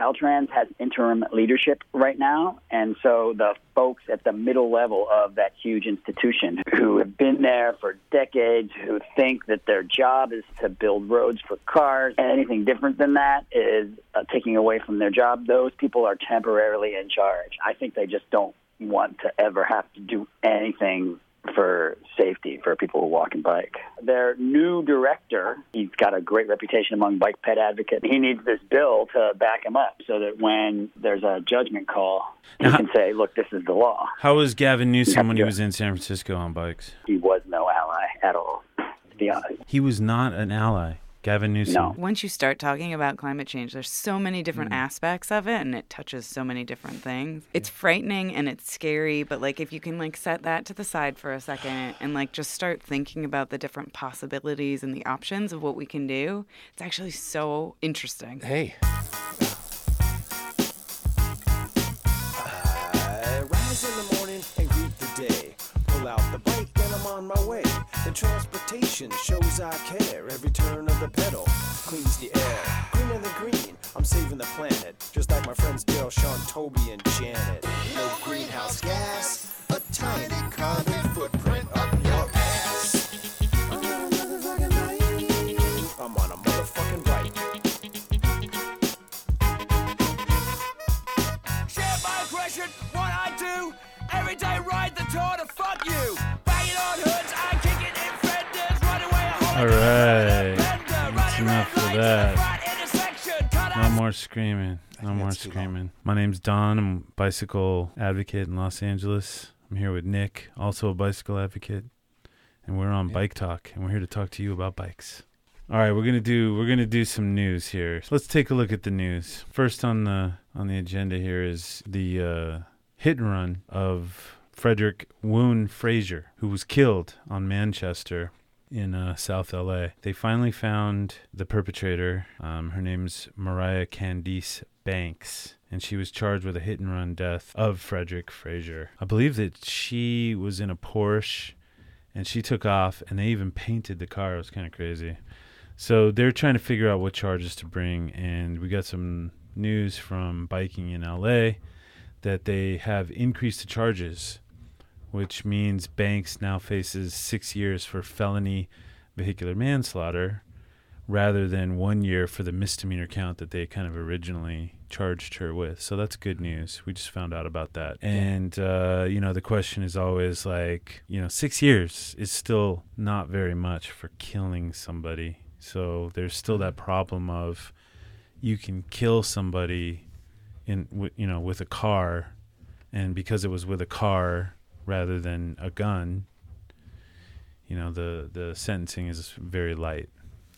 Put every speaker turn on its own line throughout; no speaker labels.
Caltrans has interim leadership right now, and so the folks at the middle level of that huge institution who have been there for decades, who think that their job is to build roads for cars, and anything different than that is uh, taking away from their job, those people are temporarily in charge. I think they just don't want to ever have to do anything for safety for people who walk and bike. Their new director, he's got a great reputation among bike ped advocates. He needs this bill to back him up so that when there's a judgment call, he
Now,
can say, look, this is the law.
How was Gavin Newsom when he was in San Francisco on bikes?
He was no ally at all, to be honest.
He was not an ally. Gavin Newsom.
No.
Once you start talking about climate change, there's so many different hmm. aspects of it and it touches so many different things. It's frightening and it's scary, but like if you can like set that to the side for a second and like just start thinking about the different possibilities and the options of what we can do, it's actually so interesting.
Hey. I rise in the morning and greet the day. Pull out the bike and I'm on my way. The transportation shows I care. Every turn of the pedal cleans the air. Greener than green, I'm saving the planet. Just like my friends Dale, Sean, Toby, and Janet. No greenhouse gas, a tiny carbon footprint up your ass. I'm on a motherfucking bike. I'm on a motherfucking bike.
Share my aggression, what I do. Every day ride the tour to fuck you.
All right. That's enough of that. No more screaming. No more
that's too long.
screaming. My name's Don. I'm a bicycle advocate in Los Angeles. I'm here with Nick, also a bicycle advocate. And we're on Bike Talk, and we're here to talk to you about bikes. All right, we're gonna do we're gonna do some news here. Let's take a look at the news. First on the on the agenda here is the uh, hit and run of Frederick Woon Frazier, who was killed on Manchester in uh, South LA. They finally found the perpetrator. Um, her name's Mariah Candice Banks, and she was charged with a hit and run death of Frederick Frazier. I believe that she was in a Porsche and she took off, and they even painted the car. It was kind of crazy. So they're trying to figure out what charges to bring, and we got some news from biking in LA that they have increased the charges which means Banks now faces six years for felony vehicular manslaughter rather than one year for the misdemeanor count that they kind of originally charged her with. So that's good news. We just found out about that. And, uh, you know, the question is always like, you know, six years is still not very much for killing somebody. So there's still that problem of you can kill somebody in, you know, with a car. And because it was with a car, rather than a gun, you know, the the sentencing is very light.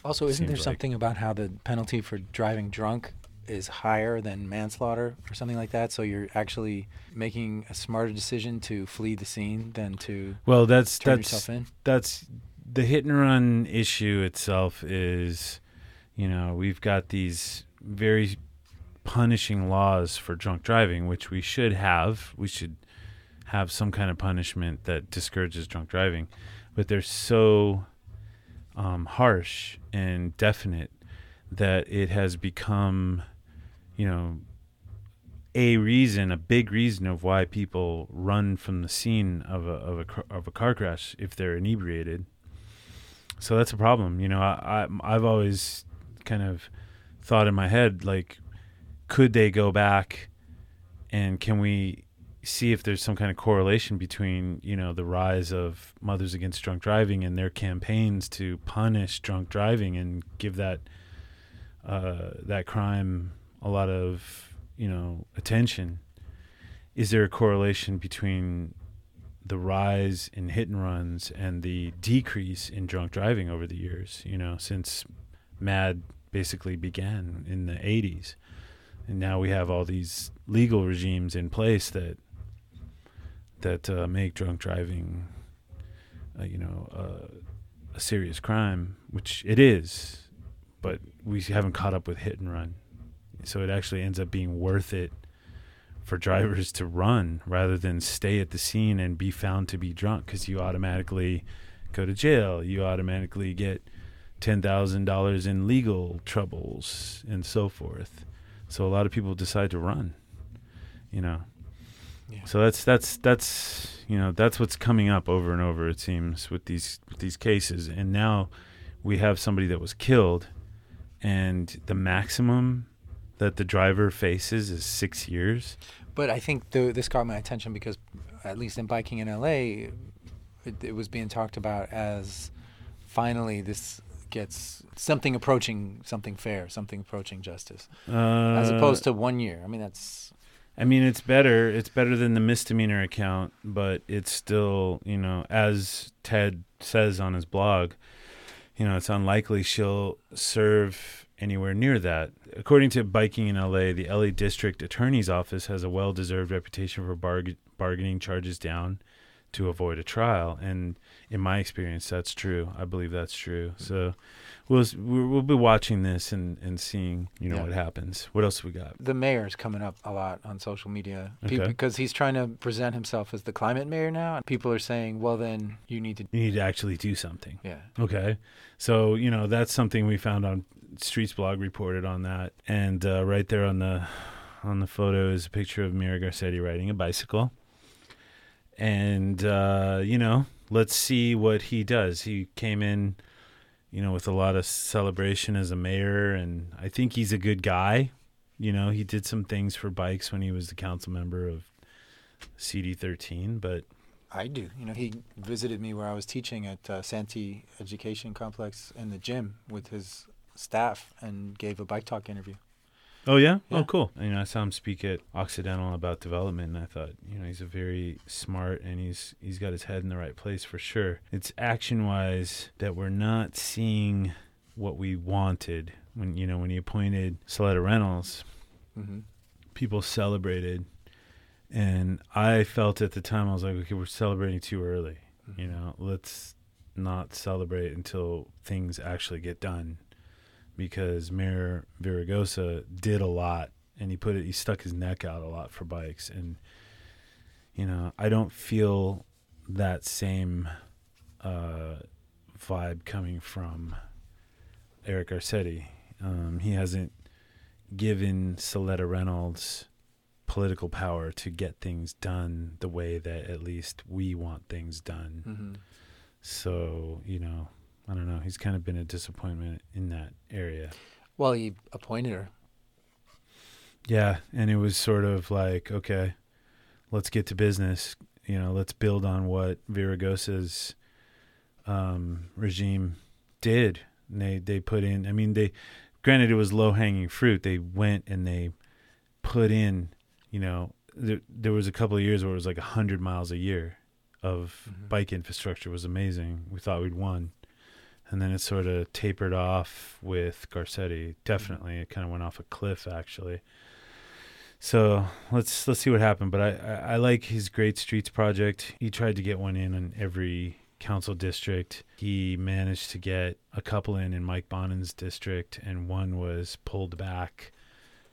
Also, isn't there
like-
something about how the penalty for driving drunk is higher than manslaughter or something like that? So you're actually making a smarter decision to flee the scene than to
Well, that's
turn
that's
yourself in?
that's the hit and run issue itself is, you know, we've got these very punishing laws for drunk driving, which we should have. We should have some kind of punishment that discourages drunk driving, but they're so um, harsh and definite that it has become, you know, a reason, a big reason of why people run from the scene of a of a of a car crash if they're inebriated. So that's a problem. You know, I, I I've always kind of thought in my head like, could they go back, and can we see if there's some kind of correlation between you know the rise of mothers against drunk driving and their campaigns to punish drunk driving and give that uh, that crime a lot of you know attention. Is there a correlation between the rise in hit and runs and the decrease in drunk driving over the years you know since MADD basically began in the 80s and now we have all these legal regimes in place that that uh, make drunk driving uh, you know uh, a serious crime which it is but we haven't caught up with hit and run so it actually ends up being worth it for drivers to run rather than stay at the scene and be found to be drunk because you automatically go to jail. You automatically get $10,000 in legal troubles and so forth. So a lot of people decide to run. You know.
Yeah.
So that's that's that's you know that's what's coming up over and over. It seems with these with these cases, and now we have somebody that was killed, and the maximum that the driver faces is six years.
But I think the, this caught my attention because, at least in biking in LA, it, it was being talked about as finally this gets something approaching something fair, something approaching justice,
Uh,
as opposed to one year. I mean, that's
I mean, it's better. It's better than the misdemeanor account, but it's still, you know, as Ted says on his blog, you know, it's unlikely she'll serve anywhere near that. According to Biking in LA, the LA District Attorney's Office has a well deserved reputation for barg- bargaining charges down to avoid a trial. And in my experience, that's true. I believe that's true. So we'll, we'll be watching this and, and seeing, you know,
Yeah.
what happens. What else we got?
the mayor's coming up a lot on social media
Okay.
because he's trying to present himself as the climate mayor now. And people are saying, well, then you need to,
You need to actually do something.
yeah.
Okay. So, you know, that's something we found on Streets blog reported on that. And uh, right there on the on the photo is a picture of Mayor Garcetti riding a bicycle. And uh, you know, let's see what he does. He came in, you know, with a lot of celebration as a mayor and I think he's a good guy. You know, he did some things for bikes when he was the council member of CD13, but
I do. You know, he visited me where I was teaching at uh, Santee Education Complex in the gym with his staff and gave a bike talk interview.
Oh yeah?
Yeah.
Oh cool. You know, I saw him speak at Occidental about development and I thought, you know, he's a very smart and he's he's got his head in the right place for sure. It's action wise that we're not seeing what we wanted when you know, when he appointed Seleta Reynolds,
Mm-hmm.
people celebrated and I felt at the time I was like, okay, we're celebrating too early. You know, let's not celebrate until things actually get done because Mayor Villaraigosa did a lot and he put it he stuck his neck out a lot for bikes. And you know I don't feel that same uh, vibe coming from Eric Garcetti. Um, he hasn't given Seleta Reynolds political power to get things done the way that at least we want things done.
Mm-hmm.
so you know I don't know he's kind of been a disappointment in that area
Well, he appointed her.
Yeah, and it was sort of like, okay, let's get to business. You know, let's build on what Villaraigosa's um, regime did. And they they put in. I mean, they granted it was low hanging fruit. They went and they put in. You know, there, there was a couple of years where it was like a hundred miles a year of
Mhm.
bike infrastructure. It was amazing. We thought we'd won. And then it sort of tapered off with Garcetti. Definitely, it kind of went off a cliff actually. So let's let's see what happened. But I, I, I like his Great Streets project. He tried to get one in in every council district. He managed to get a couple in in Mike Bonin's district, and one was pulled back,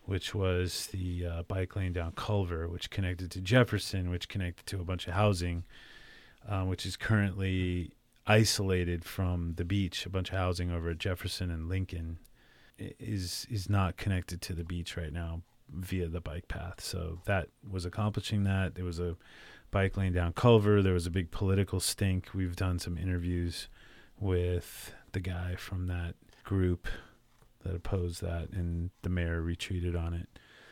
which was the uh, bike lane down Culver, which connected to Jefferson, which connected to a bunch of housing, uh, which is currently isolated from the beach. A bunch of housing over at Jefferson and Lincoln is is not connected to the beach right now via the bike path. So that was accomplishing that. There was a bike lane down Culver. There was a big political stink. We've done some interviews with the guy from that group that opposed that, and the mayor retreated on it.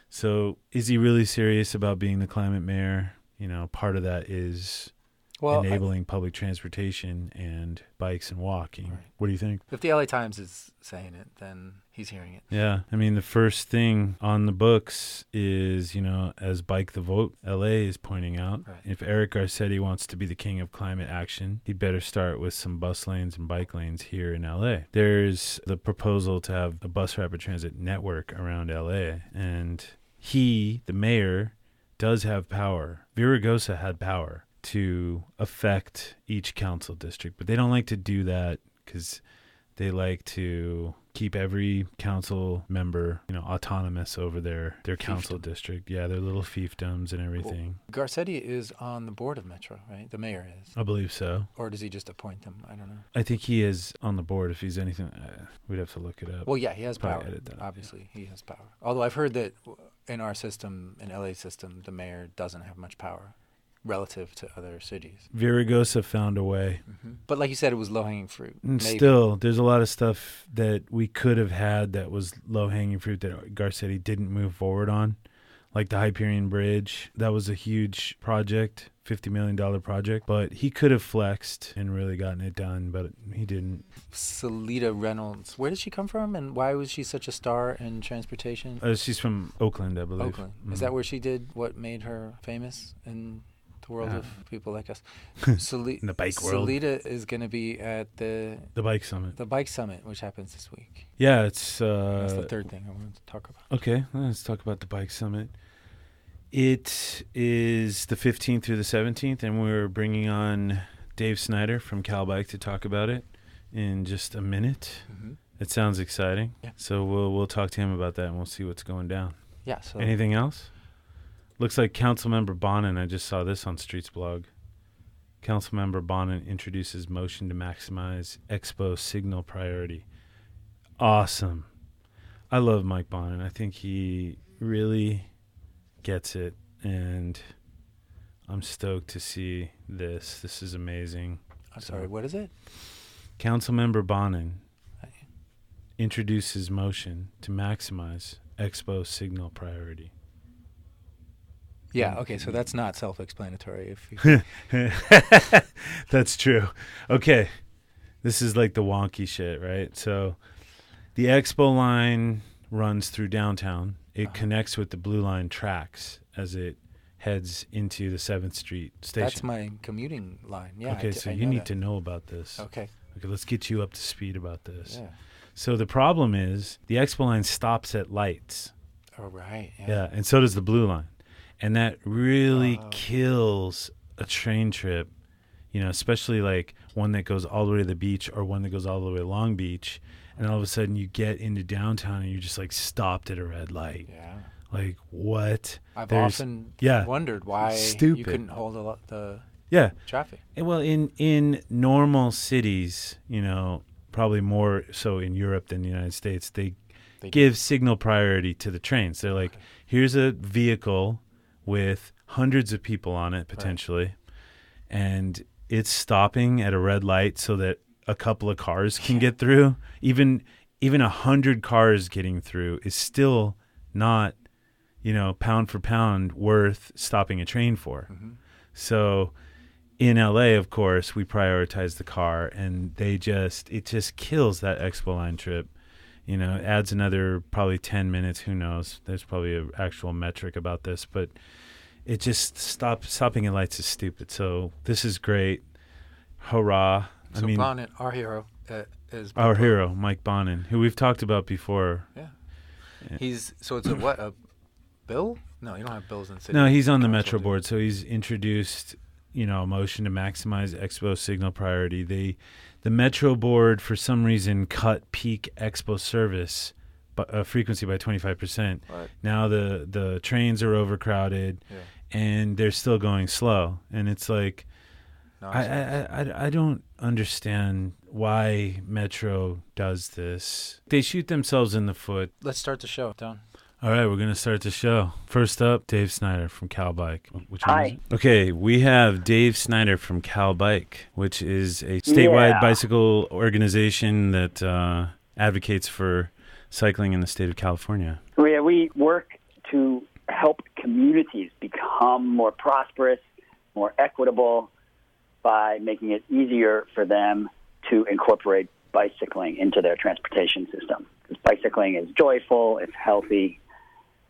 So is he really serious about being the climate mayor? You know, part of that is
Well, I-
enabling public transportation and bikes and walking.
Right.
What do you think?
if the LA Times is saying it, then he's hearing it.
Yeah, I mean the first thing on the books is you know as Bike the Vote LA is pointing out,
Right.
if Eric Garcetti wants to be the king of climate action, he'd better start with some bus lanes and bike lanes here in LA. There's the proposal to have a bus rapid transit network around LA, and he, the mayor, does have power. Villaraigosa had power to affect each council district, but they don't like to do that because they like to keep every council member, you know, autonomous over their their council district. Yeah, their little fiefdoms and everything.
Garcetti is on the board of Metro, right? The mayor is.
I believe so.
Or does he just appoint them? I don't know.
I think he is on the board. If he's anything, uh, we'd have to look it up.
Well, yeah, he has
Probably
power.
edit that out, yeah.
Obviously, he has power. Although I've heard that in our system, in LA system, the mayor doesn't have much power relative to other cities.
Villaraigosa found a way.
But like you said, it was low hanging fruit.
And
Maybe.
still, there's a lot of stuff that we could have had that was low hanging fruit that Garcetti didn't move forward on, like the Hyperion Bridge. That was a huge project, $50 million project, but he could have flexed and really gotten it done, but he didn't.
Seleta Reynolds. Where did she come from, and why was she such a star in transportation?
Uh, she's from Oakland, I believe.
Oakland. Is
Mhm.
that where she did what made her famous in the world of people like us?
In the bike world.
Seleta is going to be at the
The bike summit.
the bike summit, which happens this week.
Yeah, it's. Uh,
That's the third thing I wanted to talk about.
Okay, let's talk about the bike summit. It is the 15th through the 17th, and we're bringing on Dave Snyder from Cal Bike to talk about it in just a minute.
Mm-hmm.
It sounds exciting.
Yeah.
So we'll we'll talk to him about that, and we'll see what's going down.
Yeah. So
Anything else? Looks like Councilmember Bonin. I just saw this on Streets blog. Councilmember Bonin introduces motion to maximize Expo signal priority. Awesome. I love Mike Bonin. I think he really gets it, and I'm stoked to see this. This is amazing.
I'm sorry. What is it?
Councilmember Bonin introduces motion to maximize Expo signal priority.
Yeah. Okay. So that's not self-explanatory. If you,
That's true. Okay. This is like the wonky shit, right? So the Expo line runs through downtown. It
Uh-huh.
connects with the Blue Line tracks as it heads into the 7th Street station.
that's my commuting line. Yeah.
Okay,
d-
so
I
you need
that.
to know about this.
Okay.
Okay, let's get you up to speed about this.
Yeah.
So the problem is the Expo line stops at lights.
Oh right. Yeah.
Yeah, and so does the blue line. And that really
Oh.
kills a train trip, you know, especially like one that goes all the way to the beach or one that goes all the way to Long Beach. And all of a sudden you get into downtown and you're just like stopped at a red light.
Yeah.
Like, what?
I've
There's-
often
yeah,
wondered why you
stupid.
couldn't hold a lot the
Yeah.
traffic.
And Well, in in normal cities, you know, probably more so in Europe than the United States, they
They
give signal priority to the trains. They're like, here's a vehicle with hundreds of people on it potentially, and it's stopping at a red light so that a couple of cars can get through. Even even a hundred cars getting through is still not, you know, pound for pound worth stopping a train for. Mm-hmm. So in LA, of course, we prioritize the car, and they just it just kills that Expo line trip. You know, adds another probably ten minutes. Who knows? There's probably an actual metric about this, but it just stop stopping at lights is stupid. So this is great. Hurrah!
So
I mean,
Bonin, our hero, uh, is
our hero, Mike Bonin, who we've talked about before.
Yeah. He's so it's a what a bill? No, you don't have bills in city.
No, he's on the Metro board, so he's introduced, you know, a motion to maximize Expo signal priority. They, the Metro board, for some reason, cut peak Expo service, bu- uh, frequency by twenty five percent.
Right.
Now the the trains are overcrowded,
Yeah.
and they're still going slow, and it's like. I, I, I, I don't understand why Metro does this. They shoot themselves in the foot
Let's start the show, Don.
All right, we're going to start the show. First up, Dave Snyder from Cal Bike. Which
Hi.
is? Okay, we have Dave Snyder from Cal Bike, which is a statewide
Yeah.
bicycle organization that uh, advocates for cycling in the state of California.
We, we work to help communities become more prosperous, more equitable by making it easier for them to incorporate bicycling into their transportation system. Because bicycling is joyful, it's healthy,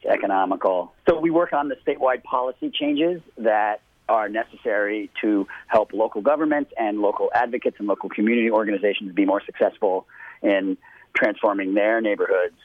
economical. So we work on the statewide policy changes that are necessary to help local governments and local advocates and local community organizations be more successful in transforming their neighborhoods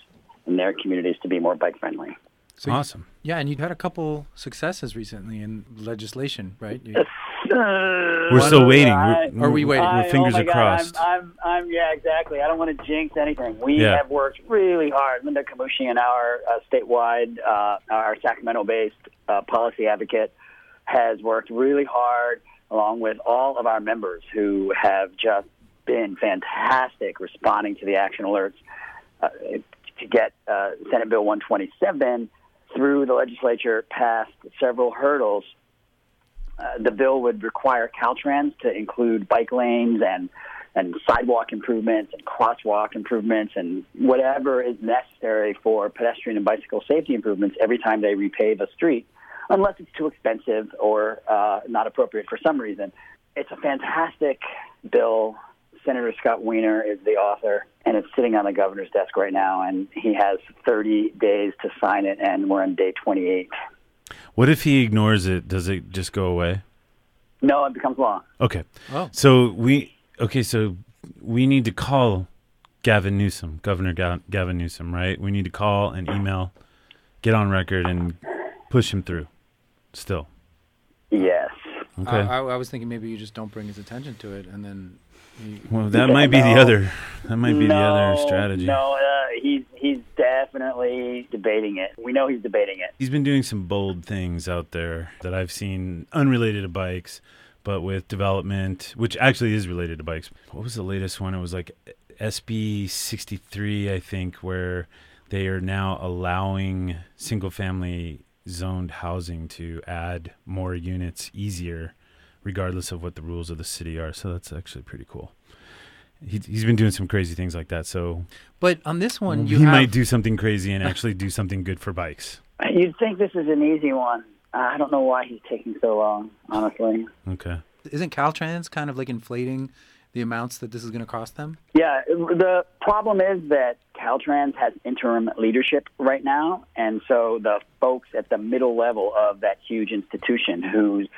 and their communities to be more bike friendly.
So you-
awesome.
Yeah, and you've had a couple successes recently in legislation, right? You-
We're still waiting.
I-
We're,
Are we waiting?
Our
I-
fingers
oh
are
God,
crossed.
I'm, I'm, I'm, yeah, exactly. I don't want to jinx anything. We
Yeah.
have worked really hard. Linda Khamoushian and our uh, statewide, uh, our Sacramento-based uh, policy advocate, has worked really hard, along with all of our members who have just been fantastic responding to the action alerts uh, to get uh, Senate Bill 127 through the legislature past several hurdles uh, the bill would require Caltrans to include bike lanes and and sidewalk improvements and crosswalk improvements and whatever is necessary for pedestrian and bicycle safety improvements every time they repave a street, unless it's too expensive or uh, not appropriate for some reason. It's a fantastic bill. Senator Scott Wiener is the author, and it's sitting on the governor's desk right now, and he has 30 days to sign it, and we're on day 28.
What if he ignores it? Does it just go away?
No, it becomes law.
Okay.
Oh.
So we okay. So we need to call Gavin Newsom, Governor Ga- Gavin Newsom, right? We need to call and email, get on record, and push him through. Still.
Yes.
Okay.
I, I, I was thinking maybe you just don't bring his attention to it, and then.
Well, that might be the other. That might be the other strategy.
No, uh, he's he's definitely debating it. We know he's debating it.
He's been doing some bold things out there that I've seen unrelated to bikes, but with development, which actually is related to bikes. What was the latest one? It was like SB 63, I think, where they are now allowing single family zoned housing to add more units easier, regardless of what the rules of the city are. So that's actually pretty cool. He, he's been doing some crazy things like that. So
but on this one, you
he
have,
might do something crazy and actually do something good for bikes.
Uh, you'd think this is an easy one. Uh, I don't know why he's taking so long, honestly.
Okay.
Isn't Caltrans kind of like inflating the amounts that this is going to cost them?
Yeah, the problem is that Caltrans has interim leadership right now, and so the folks at the middle level of that huge institution who's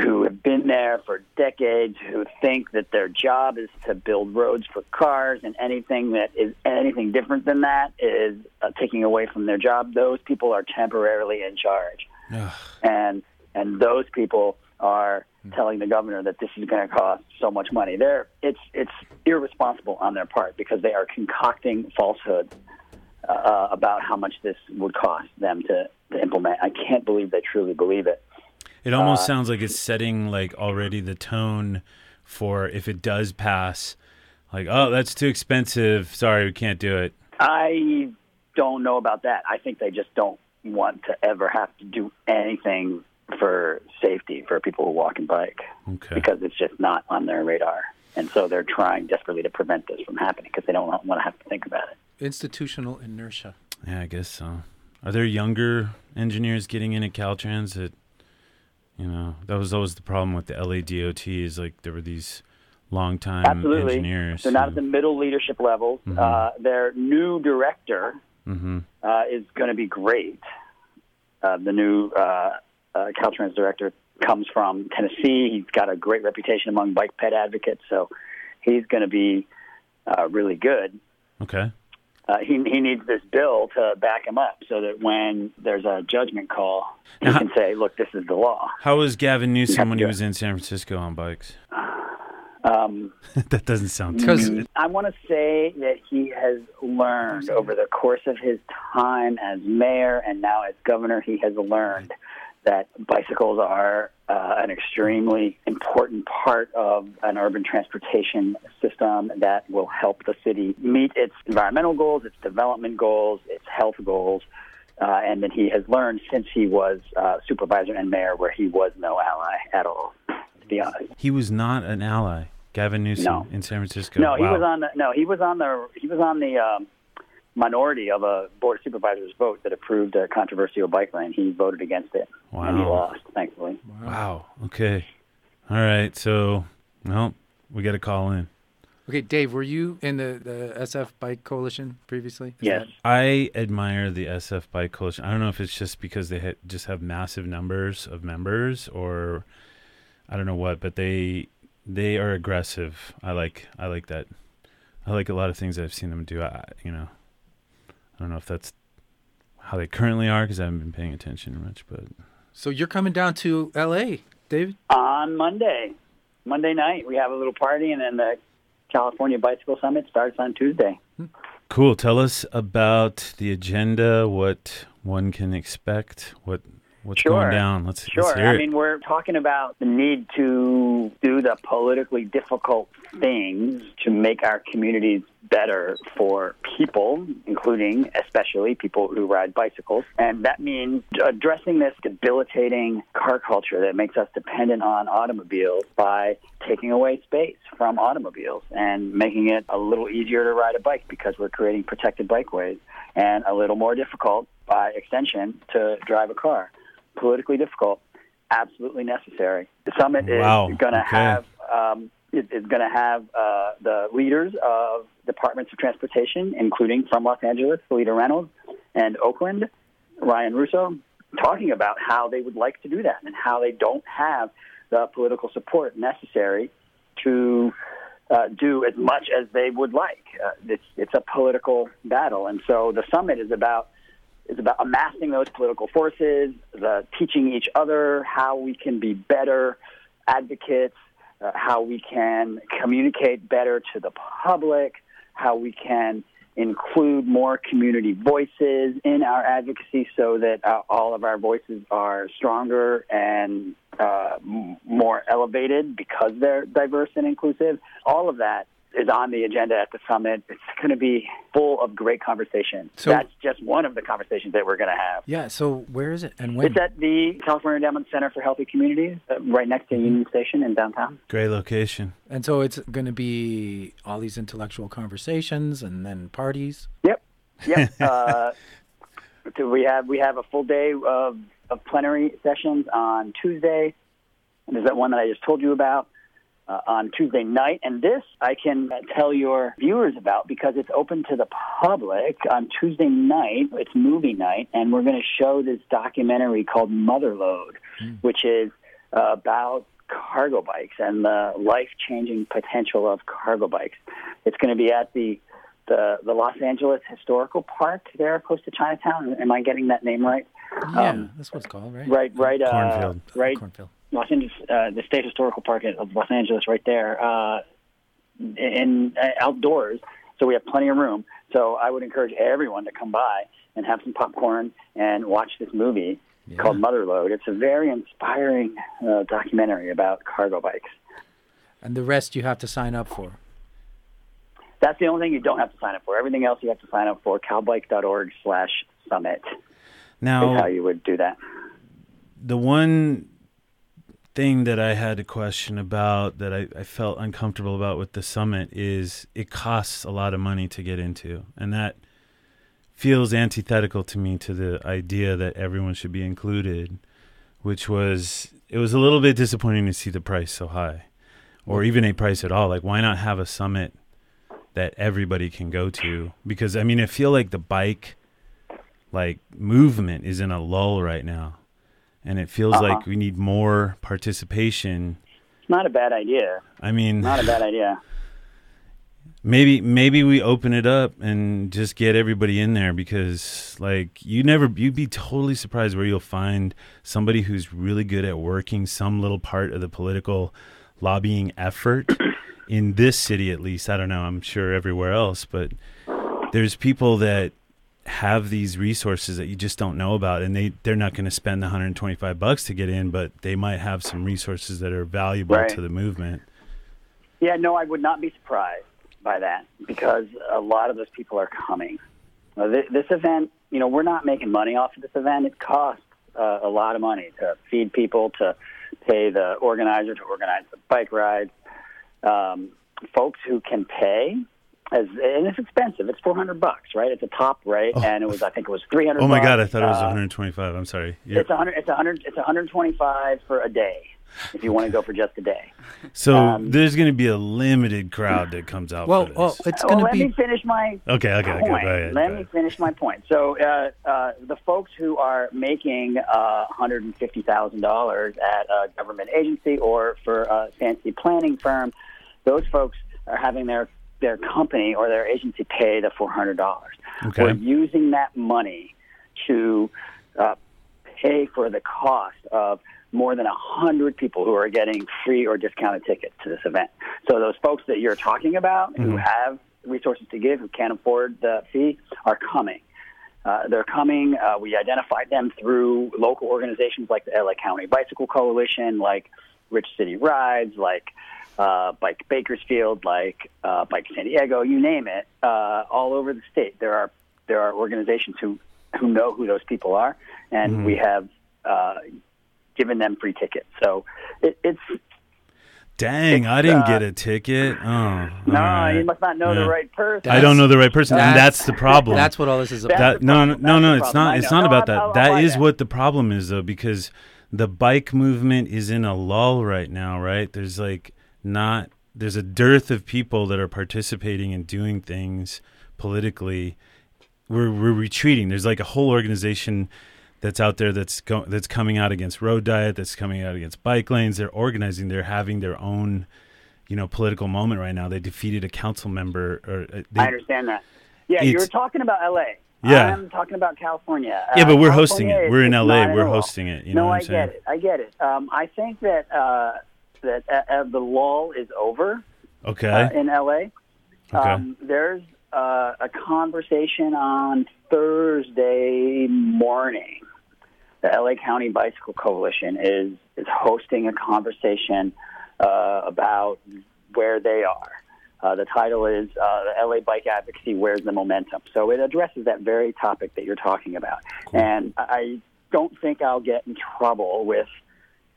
who have been there for decades, who think that their job is to build roads for cars, and anything that is anything different than that is uh, taking away from their job. Those people are temporarily in charge, and and those people are telling the governor that this is going to cost so much money. They're it's it's irresponsible on their part because they are concocting falsehoods uh, about how much this would cost them to, to implement. I can't believe they truly believe it.
It almost uh, sounds like it's setting like already the tone for if it does pass. Like, oh, that's too expensive. Sorry, we can't do it.
I don't know about that. I think they just don't want to ever have to do anything for safety for people who walk and bike
Okay.
because it's just not on their radar. And so they're trying desperately to prevent this from happening because they don't want to have to think about it.
Institutional inertia.
Yeah, I guess so. Are there younger engineers getting in at Caltrans that, you know, that was always the problem with the LADOT is like there were these longtime
Absolutely.
engineers.
They're not at the middle leadership levels. Uh, their new director
hmm
uh, is going to be great. Uh, the new uh, uh, Caltrans director comes from Tennessee. He's got a great reputation among bike ped advocates, so he's going to be uh, really good.
Okay.
Uh, he, he needs this bill to back him up so that when there's a judgment call, he
Now,
can say, look, this is the law.
How was Gavin Newsom when he was in San Francisco on bikes?
Um,
that doesn't sound too good.
I want to say that he has learned over the course of his time as mayor and now as governor, he has learned that bicycles are uh, an extremely important part of an urban transportation system that will help the city meet its environmental goals, its development goals, its health goals. Uh, and that he has learned since he was uh, supervisor and mayor, where he was no ally at all, to be honest.
He was not an ally. Gavin Newsom
No.
in San Francisco.
No, he was on the no, he was on the he was on the um, minority of a board of supervisors vote that approved a controversial bike lane. He voted against it, and he lost, thankfully.
Wow. Okay. All right. So, well, we got to call in.
okay, Dave, were you in the, the SF Bike Coalition previously? Is
Yes.
that-
I admire the SF Bike Coalition. I don't know if it's just because they ha- just have massive numbers of members, or I don't know what, but they they are aggressive. I like I like that. I like a lot of things I've seen them do. I, you know, I don't know if that's how they currently are because I haven't been paying attention much. But
So you're coming down to L.A., David?
On Monday, Monday night, we have a little party, and then the California Bicycle Summit starts on Tuesday.
cool. Tell us about the agenda. What one can expect. What what's
Sure.
going down. Let's,
Sure.
let's hear
I mean, we're talking about the need to do the politically difficult things to make our communities better for people, including especially people who ride bicycles. And that means addressing this debilitating car culture that makes us dependent on automobiles by taking away space from automobiles and making it a little easier to ride a bike because we're creating protected bikeways and a little more difficult by extension to drive a car politically difficult, absolutely necessary. The summit
Wow,
is going to
okay.
have um, is going to have uh, the leaders of departments of transportation, including from Los Angeles, Seleta Reynolds, and Oakland, Ryan Russo, talking about how they would like to do that and how they don't have the political support necessary to uh, do as much as they would like. Uh, it's it's a political battle, and so the summit is about is about amassing those political forces, the teaching each other how we can be better advocates, uh, how we can communicate better to the public, how we can include more community voices in our advocacy so that uh, all of our voices are stronger and uh, m- more elevated because they're diverse and inclusive. All of that is on the agenda at the summit. It's going to be full of great conversation.
So-
That's just one of the conversations that we're going to have.
Yeah. So where is it and when?
It's at the California Endowment Center for Healthy Communities, uh, right next to Union Station in downtown.
Great location.
and so it's going to be all these intellectual conversations and then parties.
Yep, yep. uh, so we have we have a full day of, of plenary sessions on Tuesday. And there's that one that I just told you about uh, on Tuesday night. And this I can uh, tell your viewers about because it's open to the public on Tuesday night. It's movie night, and we're going to show this documentary called Motherload, which is uh, about cargo bikes and the life-changing potential of cargo bikes. It's going to be at the the, the Los Angeles Historical Park there close to Chinatown. Am I getting that name right?
Yeah,
Um,
that's what it's called, right?
Right, right, uh,
Cornfield.
right.
Cornfield.
Los Angeles, uh, the State Historical Park of Los Angeles, right there, uh, in uh, outdoors. So we have plenty of room. So I would encourage everyone to come by and have some popcorn and watch this movie called Motherload. It's a very inspiring uh, documentary about cargo bikes.
And the rest you have to sign up for.
That's the only thing you don't have to sign up for. Everything else you have to sign up for. Calbike.org slash summit is how
Now,
you would do that.
the one thing that I had a question about that I, I felt uncomfortable about with the summit is it costs a lot of money to get into. And that feels antithetical to me to the idea that everyone should be included, which was, it was a little bit disappointing to see the price so high or even a price at all. Like, why not have a summit that everybody can go to? Because, I mean, I feel like the bike like movement is in a lull right now and it feels
Uh-huh.
like we need more participation
It's not a bad idea.
i mean
Not a bad idea.
maybe maybe we open it up and just get everybody in there because like you never you'd be totally surprised where you'll find somebody who's really good at working some little part of the political lobbying effort in this city at least i don't know i'm sure everywhere else but there's people that have these resources that you just don't know about and they they're not going to spend the 125 bucks to get in but they might have some resources that are valuable
Right.
to the movement
Yeah, no, I would not be surprised by that because a lot of those people are coming. Uh, this, this event, you know, we're not making money off of this event. It costs uh, a lot of money to feed people, to pay the organizer to organize the bike rides. Um, folks who can pay, as and it's expensive. It's four hundred bucks, right? It's a top rate, and it was I think it was three hundred.
oh my god i thought it was
uh,
125 i'm sorry You're-
It's a hundred. It's hundred. It's hundred twenty-five for a day if you want to go for just a day.
So
Um,
there's going to be a limited crowd that comes out.
Well,
for
well,
this.
it's
well,
going to
let
be
me finish my
okay, okay, okay. Go
point.
ahead.
Let
go
me
ahead.
finish my point. So, uh, uh, the folks who are making uh, $150,000 at a government agency or for a fancy planning firm, those folks are having their, their company or their agency pay the $400.
Okay.
We're using that money to uh, pay for the cost of more than 100 people who are getting free or discounted tickets to this event. So those folks that you're talking about who have resources to give, who can't afford the fee, are coming. Uh, they're coming. Uh, we identified them through local organizations like the LA County Bicycle Coalition, like Rich City Rides, like uh, Bike Bakersfield, like uh, Bike San Diego, you name it. Uh, all over the state, there are there are organizations who who know who those people are, and we have uh, given them free tickets. So it, it's
Dang, I didn't get a ticket. Oh,
no,
all right.
you must not know
Yeah.
the right person.
I don't know the right person, and
That's-
that's the problem.
That's what all this is about.
That no, no, no, no. It's not. It's not
No,
about
I'll-
that.
I'll-
That
I'll
is what the problem is, though, because the bike movement is in a lull right now. Right? There's like not. There's a dearth of people that are participating and doing things politically. We're we're retreating. There's like a whole organization that's out there that's go, that's coming out against road diet. That's coming out against bike lanes. They're organizing. They're having their own. You know, political moment right now. They defeated a council member, or uh, they,
I understand that. Yeah, you're talking about LA.
Yeah.
I'm talking about California.
Yeah, but
Uh,
we're hosting it. We're in LA. We're hosting it. You know
no,
what
I get it. I get it. Um, I think that uh, that uh, the lull is over
Okay.
uh, in LA.
Okay.
Um, there's uh, a conversation on Thursday morning. The LA County Bicycle Coalition is is hosting a conversation uh, about where they are. Uh, the title is uh, the LA Bike Advocacy Where's the Momentum? So it addresses that very topic that you're talking about. And I don't think I'll get in trouble with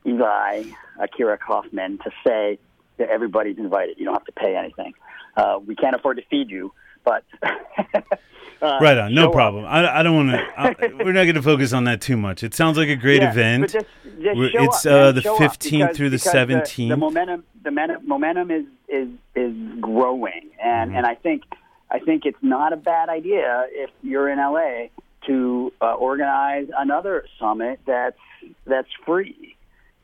Eli Akira Kaufman to say that everybody's invited. You don't have to pay anything. Uh, we can't afford to feed you, but uh,
right on. No problem. I, I don't want to. We're not going to focus on that too much. It sounds like a great
Yeah,
event.
just, just
it's,
up,
uh, the 15th
because-
through the 17th.
The, momentum, the momentum, is is is growing, and
Mm-hmm.
and I think I think it's not a bad idea if you're in LA to uh, organize another summit that's that's free.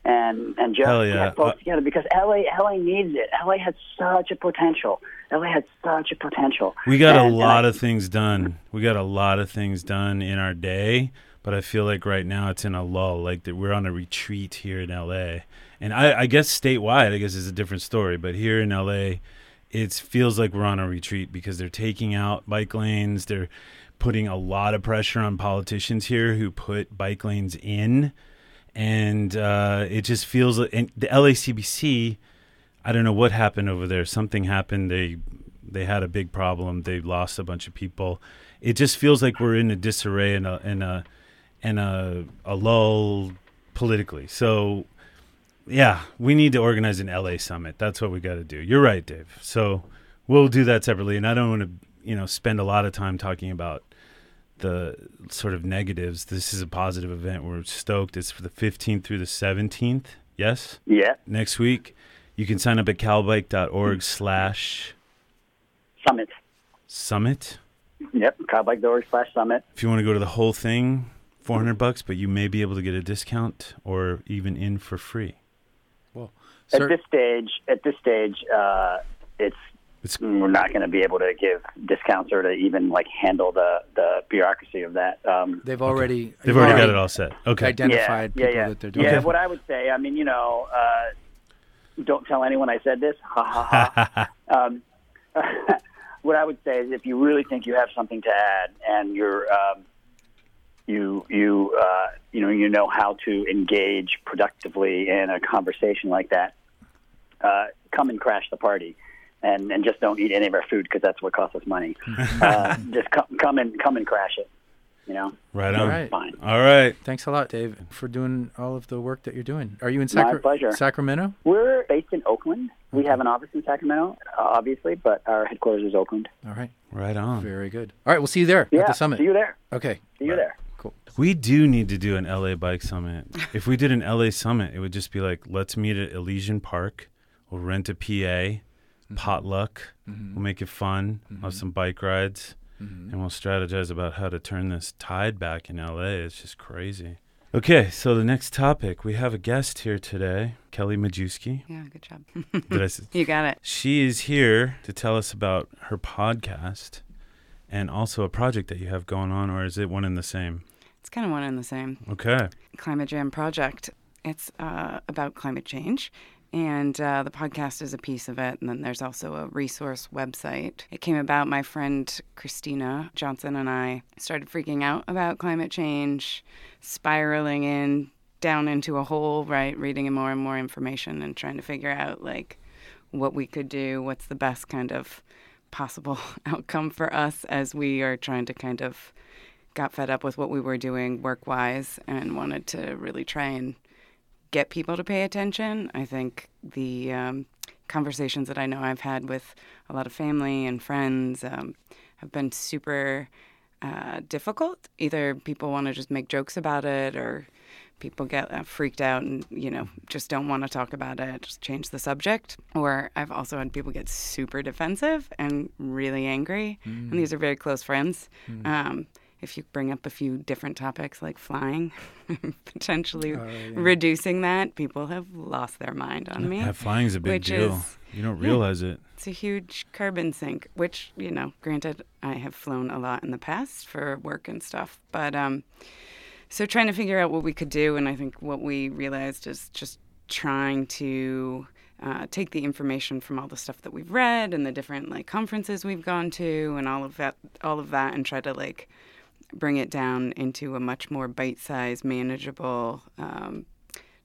And and just
Hell yeah.
get folks
Uh,
together because LA LA needs it. LA has such a potential. LA has such a potential.
we got a
And- and
lot
I-
of things done. We got a lot of things done in our day, but I feel like right now it's in a lull. Like that we're on a retreat here in LA, and I, I guess statewide, I guess is a different story. But here in LA, it feels like we're on a retreat because they're taking out bike lanes. They're putting a lot of pressure on politicians here who put bike lanes in, and uh, it just feels like and the LACBC. I don't know what happened over there. Something happened. They they had a big problem. They lost a bunch of people. It just feels like we're in a disarray and a and a and a, a lull politically. So yeah, we need to organize an LA summit. That's what we got to do. You're right, Dave. So we'll do that separately. And I don't want to you know spend a lot of time talking about the sort of negatives. This is a positive event. We're stoked. It's for the 15th through the 17th. Yes
yeah
next week. You can sign up at calbike.org slash
summit.
summit.
Yep, calbike.org slash summit.
If you want to go to the whole thing, 400 bucks, but you may be able to get a discount or even in for free.
Well,
at this stage, at this stage, uh, it's
It's
we're not going to be able to give discounts or to even like handle the the bureaucracy of that. Um,
they've already
They've already got it all set. Okay.
identified
yeah,
people
yeah,
that they're doing.
yeah.
Okay.
What I would say, I mean, you know, uh, don't tell anyone I said this. Ha ha ha. um, what I would say is, if you really think you have something to add and you're um, you you uh, you know you know how to engage productively in a conversation like that, uh, come and crash the party. And, and just don't eat any of our food because that's what costs us money. uh, just come, come and come and crash it. You know,
Right on.
All right.
fine.
All right.
Thanks a lot, Dave, for doing all of the work that you're doing. Are you in
My pleasure.
Sacramento?
We're based in Oakland. We have an office in Sacramento, uh, obviously, but our headquarters is Oakland.
All right.
Right on.
Very good. All right, we'll see you there
Yeah,
at the summit.
see you there.
Okay.
See you there.
Cool.
We do need to do an LA bike summit. if we did an LA summit, it would just be like, let's meet at Elysian Park. We'll rent a PA, Mm-hmm. potluck. Mm-hmm. We'll make it fun. Have mm-hmm. some bike rides, and we'll strategize about how to turn this tide back in LA. It's just crazy. Okay, so the next topic, we have a guest here today, Kelly Majewski.
Yeah, good job.
Did I s-
you got it.
She is here to tell us about her podcast and also a project that you have going on, or is it one and the same?
It's kind of one and the same.
Okay.
Climate Jam Project. It's uh, about climate change. And uh, the podcast is a piece of it. And then there's also a resource website. It came about my friend Christina Johnson and I started freaking out about climate change, spiraling in down into a hole, right? Reading more and more information and trying to figure out like what we could do, what's the best kind of possible outcome for us as we are trying to kind of got fed up with what we were doing work wise and wanted to really try and get people to pay attention. I think the um, conversations that I know I've had with a lot of family and friends um, have been super uh, difficult. Either people want to just make jokes about it or people get uh, freaked out and you know just don't want to talk about it just change the subject. Or i've also had people get super defensive and really angry. And these are very close friends. Um, if you bring up a few different topics like flying potentially reducing that people have lost their mind on me
Yeah, flying's a big deal.
is-
you don't
yeah.
realize it.
it's a huge carbon sink, which, you know, granted, I have flown a lot in the past for work and stuff. But um, so trying to figure out what we could do. And I think what we realized is just trying to uh, take the information from all the stuff that we've read and the different like conferences we've gone to and all of that, all of that, and try to like bring it down into a much more bite-sized, manageable um,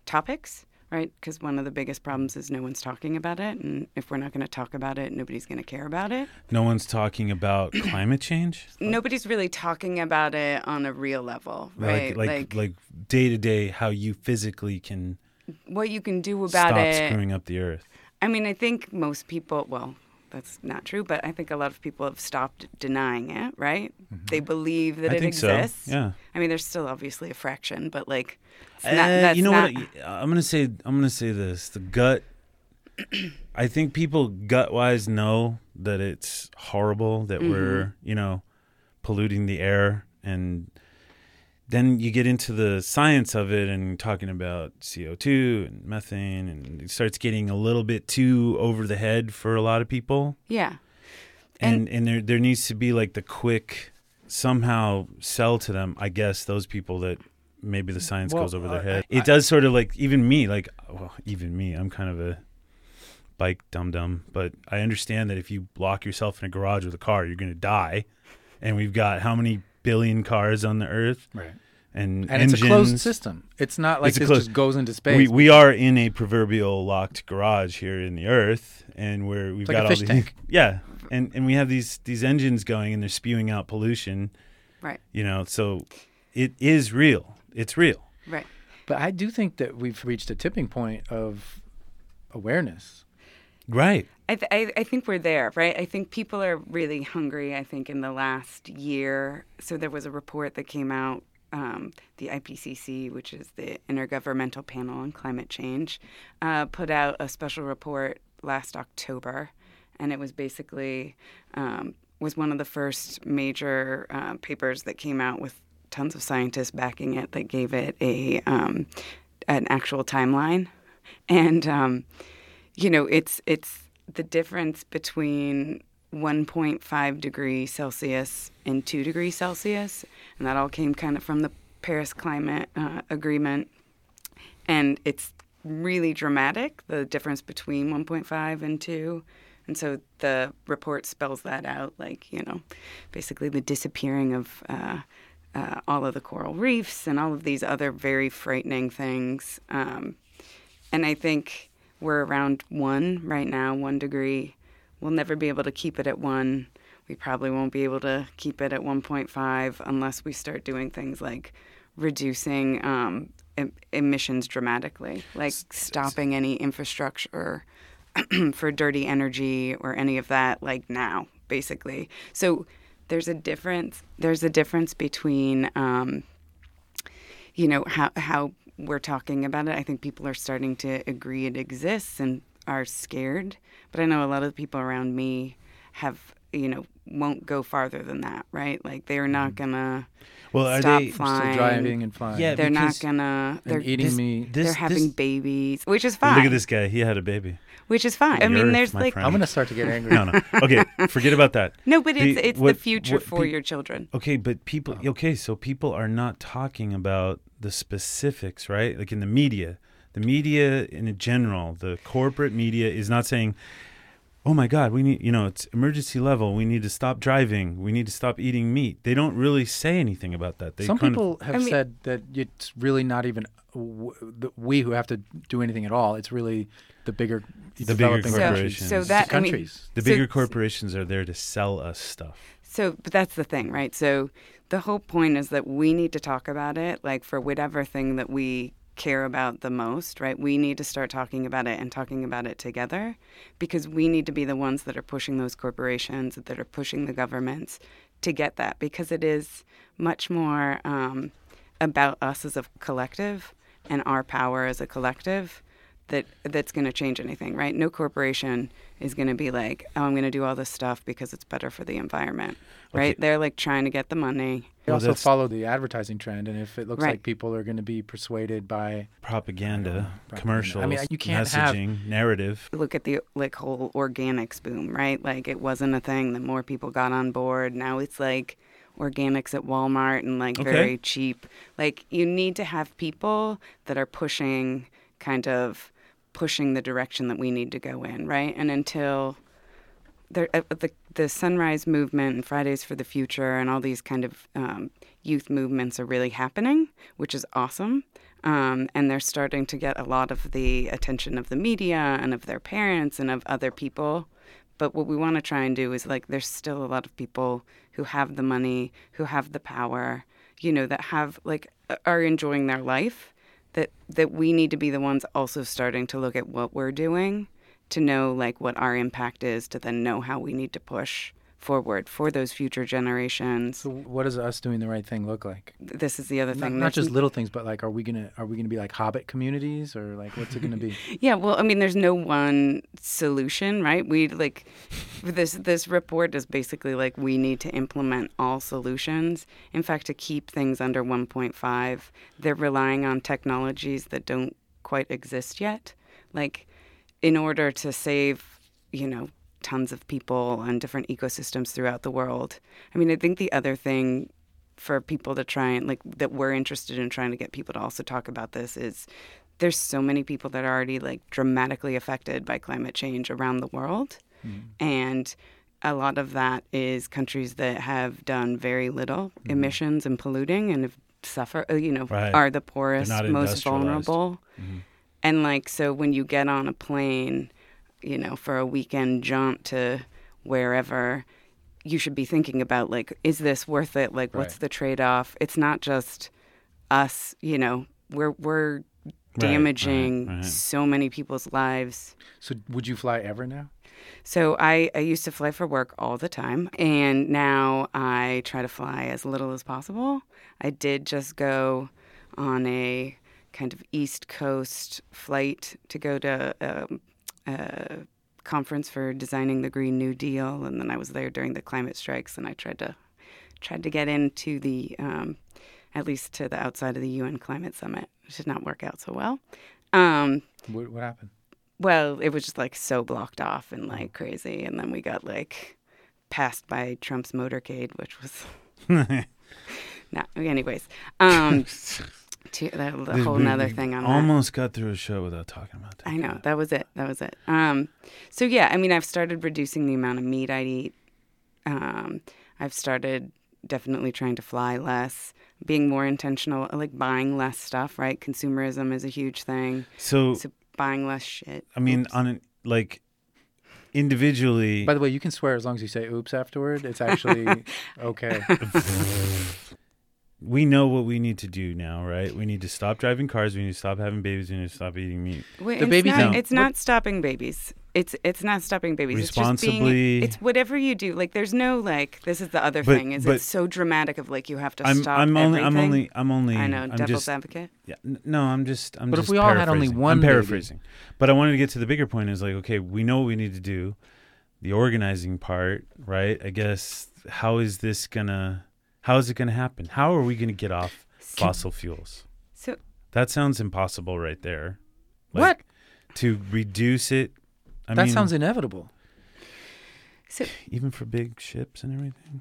topics, right? Because one of the biggest problems is no one's talking about it, and if we're not going to talk about it, nobody's going to care about it.
No one's talking about climate change.
Nobody's really talking about it on a real level, right?
Like like like day to day, how you physically can
what you can do about
stop
it.
screwing up the earth.
I mean, I think most people, well, that's not true, but I think a lot of people have stopped denying it, right? They believe that
I
it
think
exists.
so. Yeah.
I mean, there's still obviously a fraction, but like, it's
Uh,
that's
you know
not,
what? I'm gonna say. I'm gonna say this. The gut. I think people gut wise know that it's horrible that
Mm-hmm.
we're you know polluting the air and then you get into the science of it and talking about CO2 and methane and it starts getting a little bit too over the head for a lot of people.
Yeah.
and and there there needs to be like the quick somehow sell to them i guess those people that maybe the science
Well,
goes over their
I-
head.
I-
it does sort of like even me like well even me i'm kind of a bike dum dum but i understand that if you lock yourself in a garage with a car you're going to die. And we've got how many billion cars on the earth
Right.
and,
And
engines.
it's a closed system. It's not like
It's
this
closed-
just goes into space.
we, we are in a proverbial locked garage here in the earth and where we've
It's like a
got all
fish
these
tank.
yeah and and we have these these engines going and they're spewing out pollution
Right.
you know so it is real it's real
Right.
but I do think that we've reached a tipping point of awareness.
right
I, th- I, I think we're there, right? I think people are really hungry. I think in the last year, so there was a report that came out, um, the IPCC, which is the Intergovernmental Panel on Climate Change, uh, put out a special report last October, and it was basically um, was one of the first major uh, papers that came out with tons of scientists backing it that gave it a um, an actual timeline, and um, you know it's it's the difference between 1.5 degrees Celsius and 2 degrees Celsius, and that all came kind of from the Paris Climate uh, Agreement. And it's really dramatic, the difference between 1.5 and 2. And so the report spells that out, like, you know, basically the disappearing of uh, uh, all of the coral reefs and all of these other very frightening things. Um, and I think we're around one right now, one degree. We'll never be able to keep it at one. We probably won't be able to keep it at 1.5 unless we start doing things like reducing um, em- emissions dramatically, like stopping any infrastructure for dirty energy or any of that, like now, basically. So there's a difference. There's a difference between. Um, you know how how we're talking about it. I think people are starting to agree it exists and are scared. But I know a lot of the people around me have you know, won't go farther than that, right? Like they're not mm-hmm. gonna
Well, are
stop
they
flying.
Still driving and flying.
Yeah,
they're not gonna. They're
eating
this-
meat.
this-
they're having
this-
babies, which is fine.
Look at this guy. He had a baby.
Which is fine. I mean,
earth,
there's like
friend.
I'm gonna start to get angry.
No, no. Okay, forget about that.
no, but it's
The-
it's
what-
the future
what
for
pe-
your children.
Okay, but people. Oh. Okay, so people are not talking about the specifics, right? Like in the media, the media in general, the corporate media is not saying, "Oh my God, we need," you know, it's emergency level. We need to stop driving. We need to stop eating meat. They don't really say anything about that. They
Some
kind of-
people have
I mean-
said that it's really not even w- the, we who have to do anything at all. It's really the bigger,
the
bigger
corporations.
So
The
that I mean,
countries.
the
so-
bigger corporations are there to sell us stuff.
So, but that's the thing, right? So, the whole point is that we need to talk about it, like for whatever thing that we care about the most, right? We need to start talking about it and talking about it together because we need to be the ones that are pushing those corporations, that are pushing the governments to get that because it is much more um, about us as a collective and our power as a collective that that's going to change anything, right? No corporation is going to be like, "Oh, I'm going to do all this stuff because it's better for the environment." Right? They're like trying to get the money.
They
Well,
also
that's-
follow the advertising trend, and if it looks
Right.
like people are going to be persuaded by
Propaganda,
propaganda.
commercials,
I mean, you can't have-
messaging, narrative.
Look at the like whole organics boom, right? Like it wasn't a thing. The more people got on board, now it's like organics at Walmart and like
Okay.
very cheap. Like you need to have people that are pushing kind of pushing the direction that we need to go in, right? And until there, uh, the the Sunrise Movement and Fridays for the Future and all these kind of um, youth movements are really happening, which is awesome. Um, and they're starting to get a lot of the attention of the media and of their parents and of other people. But what we want to try and do is like, there's still a lot of people who have the money, who have the power, you know, that have like are enjoying their life. That that we need to be the ones also starting to look at what we're doing to know like what our impact is to then know how we need to push forward for those future generations.
so what does us doing the right thing look like?
This is the other thing.
not
There's
just little things, but like, are we gonna are we gonna be like Hobbit communities, or like what's it gonna be?
Yeah, well, I mean, there's no one solution, right? We like this. This report is basically like we need to implement all solutions. In fact, to keep things under 1.5, they're relying on technologies that don't quite exist yet. Like, in order to save, you know, tons of people and different ecosystems throughout the world. I mean, I think the other thing for people to try and like that we're interested in trying to get people to also talk about this is there's so many people that are already like dramatically affected by climate change around the world. And a lot of that is countries that have done very little emissions and polluting and have suffer uh, you know
Right.
are the poorest most vulnerable. And like so when you get on a plane you know for a weekend jaunt to wherever you should be thinking about like is this worth it like what's
Right.
the trade-off it's not just us you know we're we're
Right, right,
damaging
right.
so many people's lives
So would you fly ever now?
so I, I used to fly for work all the time and now i try to fly as little as possible i did just go on a kind of east coast flight to go to um, conference for designing the green new deal and then i was there during the climate strikes and i tried to tried to get into the um, at least to the outside of the un climate summit which did not work out so well um,
What, what happened?
well, it was just like so blocked off and like crazy. And then we got like passed by Trump's motorcade, which was not. Anyways, um, to, the, the whole
We-
nother
we
thing on that.
Almost got through a show without talking about that.
I know that was it. That was it. Um, so yeah, I mean, I've started reducing the amount of meat I eat. Um, I've started definitely trying to fly less, being more intentional, like buying less stuff. Right, consumerism is a huge thing.
So,
So buying less shit.
I mean,
Oops.
on an, like individually,
By the way, you can swear as long as you say "oops" afterward. It's actually okay.
we know what we need to do now, right? We need to stop driving cars. We need to stop having babies. We need to stop eating meat.
Wait,
The
it's
baby
not,
thing-
It's not stopping babies. It's it's not stopping babies. It's just
Responsibly.
being. It's whatever you do. Like there's no like. This is the other
But-
thing. Is
but-
it's so dramatic of like you have to
I'm,
stop
I'm only, I'm only, I'm only.
I know,
I'm
devil's
just,
advocate.
Yeah, no, I'm just. I'm
But if we all had only one
I'm
baby-
paraphrasing, but I wanted to get to the bigger point. Is like, okay, we know what we need to do. the organizing part, right? I guess how is this gonna how is it gonna happen? How are we gonna get off fossil fuels?
So
That sounds impossible right there.
What?
To reduce it I
that
mean,
sounds inevitable.
so
even for big ships and everything.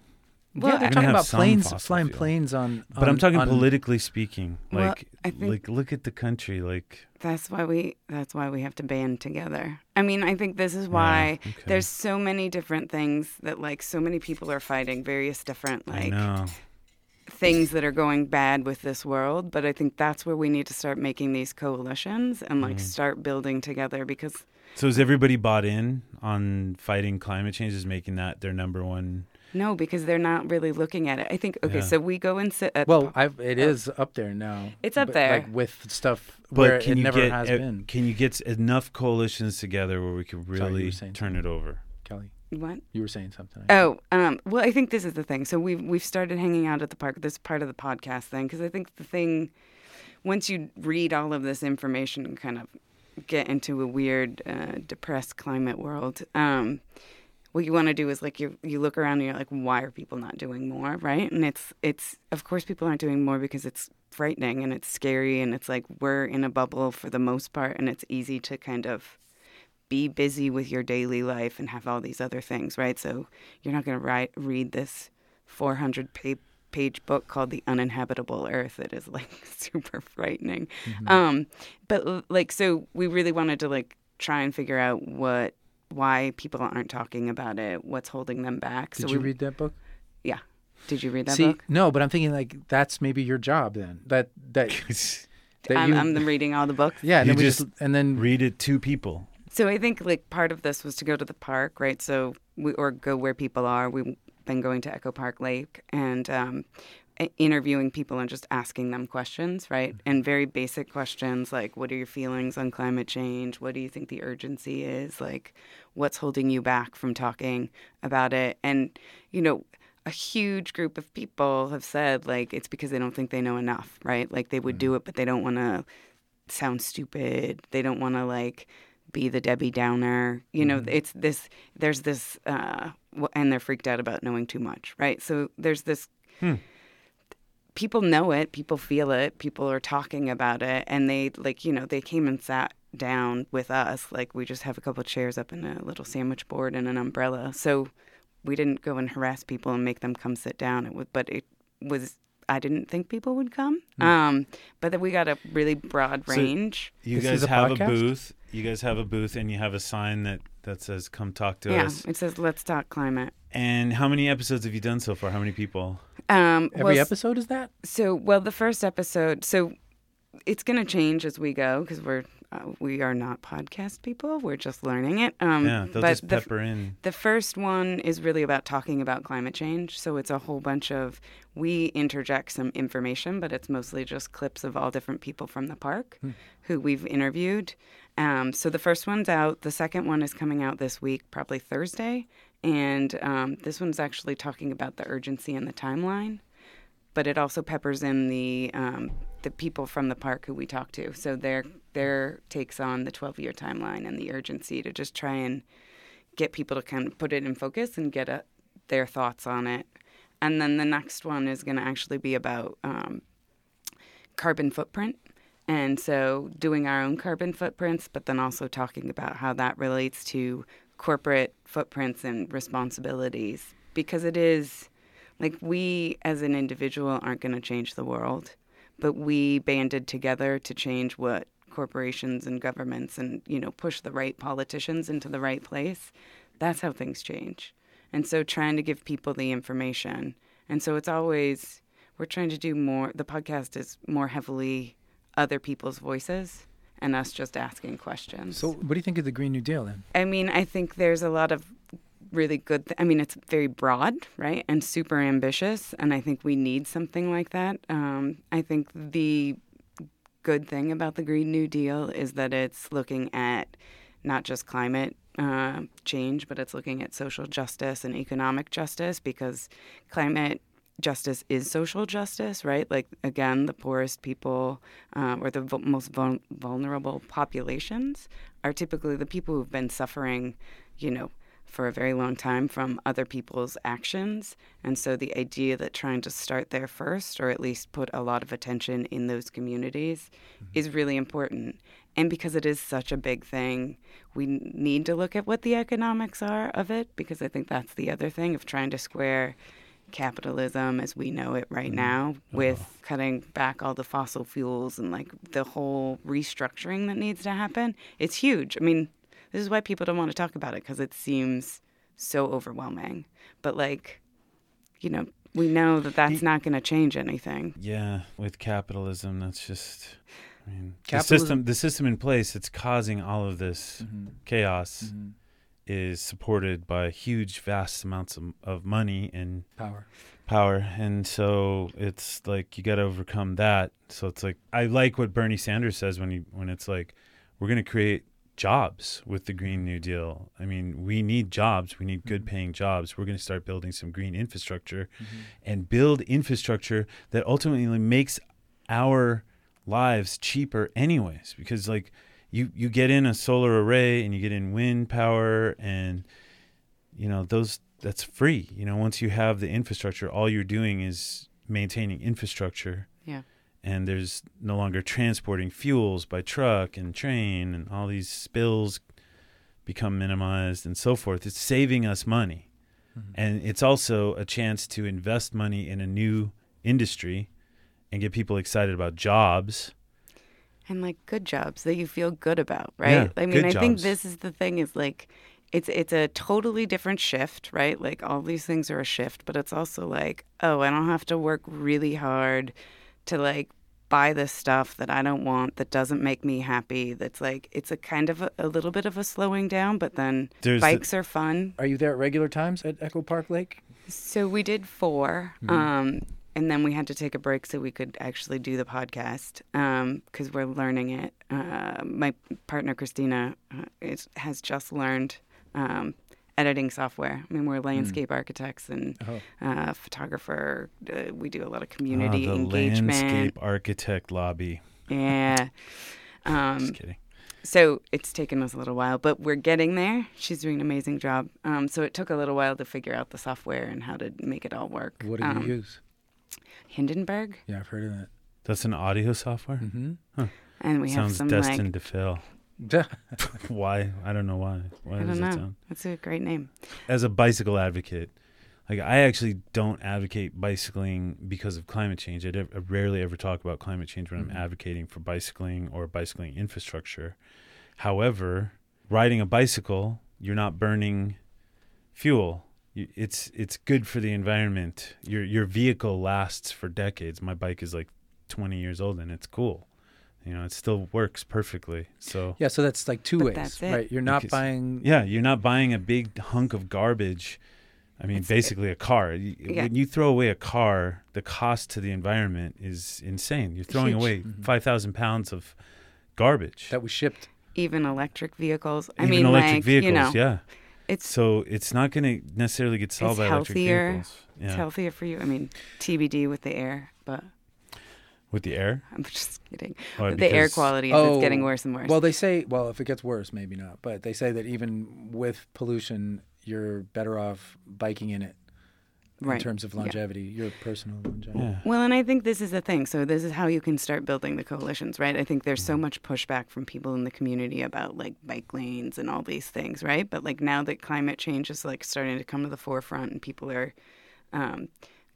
Well,
yeah, they're talking about planes, flying
fuel.
planes on.
But I'm talking
on-
politically speaking.
Well,
Like
I think-
like look at the country like
that's why we that's why we have to band together. I mean, I think this is why
okay.
there's so many different things that like so many people are fighting various different like things that are going bad with this world, but I think that's where we need to start making these coalitions and like
Mm.
start building together because
So is everybody bought in on fighting climate change is making that their number one
no, because they're not really looking at it. I think okay,
Yeah.
so we go and sit at
Well, I've, it is up there now.
It's up
but,
there.
like with stuff
But
where
can
it
you
never
get
has been.
can you get enough coalitions together where we could
Sorry, you were
really
saying
turn it over?
Kelly,
what?
you were saying something.
Oh, um, well, I think this is the thing. So we've we've started hanging out at the park. This part of the podcast thing because I think the thing, once you read all of this information and kind of get into a weird, uh, depressed climate world, um, what you want to do is like you you look around and you're like, why are people not doing more, right? And it's it's of course people aren't doing more because it's frightening and it's scary and it's like we're in a bubble for the most part and it's easy to kind of be busy with your daily life and have all these other things, right? So you're not going to write read this 400 pa- page book called The Uninhabitable Earth. It is like super frightening. Um, but like, so we really wanted to like try and figure out what why people aren't talking about it, what's holding them back.
Did
so
you
we,
read that book?
Yeah. Did you read that
See,
book?
no, but I'm thinking like that's maybe your job then. That that that
I'm,
you,
I'm reading all the books.
yeah, and
You
then we
just
just and then
Read it to people.
So I think like part of this was to go to the park, right? So we or go where people are. We've been going to Echo Park Lake and um, i- interviewing people and just asking them questions, right? Mm-hmm. And very basic questions like, "What are your feelings on climate change? What do you think the urgency is? Like, what's holding you back from talking about it?" And you know. A huge group of people have said like it's because they don't think they know enough, right? Like they would do mm-hmm. it, but they don't want to sound stupid. They don't want to like be the Debbie Downer. You know, mm-hmm. it's this. There's this, uh, and they're freaked out about knowing too much, right? So there's this. Hmm. People know it. People feel it. People are talking about it, and they like you know they came and sat down with us. Like we just have a couple chairs up and a little sandwich board and an umbrella. So we didn't go and harass people and make them come sit down. It was, but it was. I didn't think people would come. Um, but then we got a really broad
So-
range.
You
This
guys
a
have a booth. You guys have a booth and you have a sign that that says come talk to
yeah,
us.
Yeah, it says "Let's talk climate."
And how many episodes have you done so far? How many people?
Um,
every
well, s-
episode is that?
So, well, the first episode. So, it's going to change as we go because we're uh, we are not podcast people. We're just learning it. Um,
Yeah, they'll
but
just
the,
pepper in.
the first one is really about talking about climate change. So it's a whole bunch of we interject some information, but it's mostly just clips of all different people from the park who we've interviewed. Um, so the first one's out. The second one is coming out this week, probably Thursday. And um, this one's actually talking about the urgency and the timeline, but it also peppers in the um, the people from the park who we talk to. So their their takes on the 12 year timeline and the urgency to just try and get people to kind of put it in focus and get a, their thoughts on it. And then the next one is going to actually be about um, carbon footprint. And so doing our own carbon footprints, but then also talking about how that relates to corporate footprints and responsibilities. Because it is like we as an individual aren't going to change the world, but we banded together to change what corporations and governments and, you know, push the right politicians into the right place. That's how things change. And so trying to give people the information. And so it's always, we're trying to do more, the podcast is more heavily other people's voices and us just asking questions.
So, what do you think of the Green New Deal then?
I mean, I think there's a lot of really good. Th- I mean, it's very broad, right, and super ambitious, and I think we need something like that. Um, I think the good thing about the Green New Deal is that it's looking at not just climate uh, change, but it's looking at social justice and economic justice because climate justice is social justice, right? Like, again, the poorest people uh, or the most vul- vulnerable populations are typically the people who've been suffering, you know, for a very long time from other people's actions. And so the idea that trying to start there first, or at least put a lot of attention in those communities, is really important. And because it is such a big thing, we need to look at what the economics are of it, because I think that's the other thing of trying to square capitalism as we know it right mm-hmm. now uh-huh. with cutting back all the fossil fuels and like the whole restructuring that needs to happen. It's huge. I mean, this is why people don't want to talk about it because it seems so overwhelming. But like, you know, we know that that's not going to change anything.
Yeah, with capitalism, that's just. I mean, the system, the system in place it's causing all of this
Mm-hmm.
chaos mm-hmm. Is supported by huge, vast amounts of, of money and
Power.
power, and so it's like you got to overcome that. So it's like I like what Bernie Sanders says when he when it's like we're going to create jobs with the Green New Deal. I mean, we need jobs. We need good mm-hmm. paying jobs. We're going to start building some green infrastructure mm-hmm. and build infrastructure that ultimately makes our lives cheaper anyways because like you you get in a solar array and you get in wind power and you know those that's free. You know once you have the infrastructure all you're doing is maintaining infrastructure.
Yeah.
and there's no longer transporting fuels by truck and train and all these spills become minimized and so forth. It's saving us money. Mm-hmm. And it's also a chance to invest money in a new industry and get people excited about jobs
and like good jobs that you feel good about, right?
Yeah,
I mean,
good
I think this is the thing is like it's it's a totally different shift, right? Like all these things are a shift, but it's also like, oh, I don't have to work really hard to like buy this stuff that I don't want that doesn't make me happy. That's like it's a kind of a, a little bit of a slowing down, but then
There's the-
bikes are fun.
Are you there at regular times at Echo Park Lake?
So we did 4
Mm-hmm.
um, and then we had to take a break so we could actually do the podcast because we're learning it. Uh, my partner Christina uh, is, has just learned um, editing software. I mean, we're landscape architects and
Oh.
uh, photographer. Uh, we do a lot of community
Ah, the
engagement.
landscape architect lobby
Yeah. Um,
just kidding
so it's taken us a little while, but we're getting there. She's doing an amazing job. Um, so it took a little while to figure out the software and how to make it all work.
What do
um,
you use?
Hindenburg,
Yeah, I've heard of that.
that's an audio software?
Mm-hmm.
and we have
sounds
some
destined
like
to fail. Why? I don't know why. Why
I
does
don't
it
know.
sound?
That's a great name.
as a bicycle advocate like i actually don't advocate bicycling because of climate change. I, d- I rarely ever talk about climate change when
Mhm.
i'm advocating for bicycling or bicycling infrastructure. However riding a bicycle you're not burning fuel. You- it's it's good for the environment your your vehicle lasts for decades my bike is like 20 years old and it's cool you know it still works perfectly so
Yeah, so that's like two
But
ways,
that's it.
right? You're not
Because-
buying.
yeah, you're not buying a big hunk of garbage. I mean,
It's-
basically a car. Y-
Yeah.
When you throw away a car, the cost to the environment is insane. You're throwing
Huge.
away
Mhm.
5,000 pounds of garbage.
that was shipped.
Even electric vehicles. I
Even
mean,
electric
like
vehicles,
you know,
yeah.
It's
So it's not going to necessarily get solved
It's
by electric
healthier.
vehicles.
it's
Yeah.
healthier for you. I mean, TBD with the air, but
With the air?
I'm just kidding.
Or
the air quality is it's getting
Oh,
worse and worse.
Well, they say, well, if it gets worse, maybe not. But they say that even with pollution, you're better off biking in it in terms of
Yeah.
longevity, your personal longevity.
Yeah.
Well, and I think this is the thing. So this is how you can start building the coalitions, right? I think there's so much pushback from people in the community about like bike lanes and all these things, right? But like now that climate change is like starting to come to the forefront and people are um,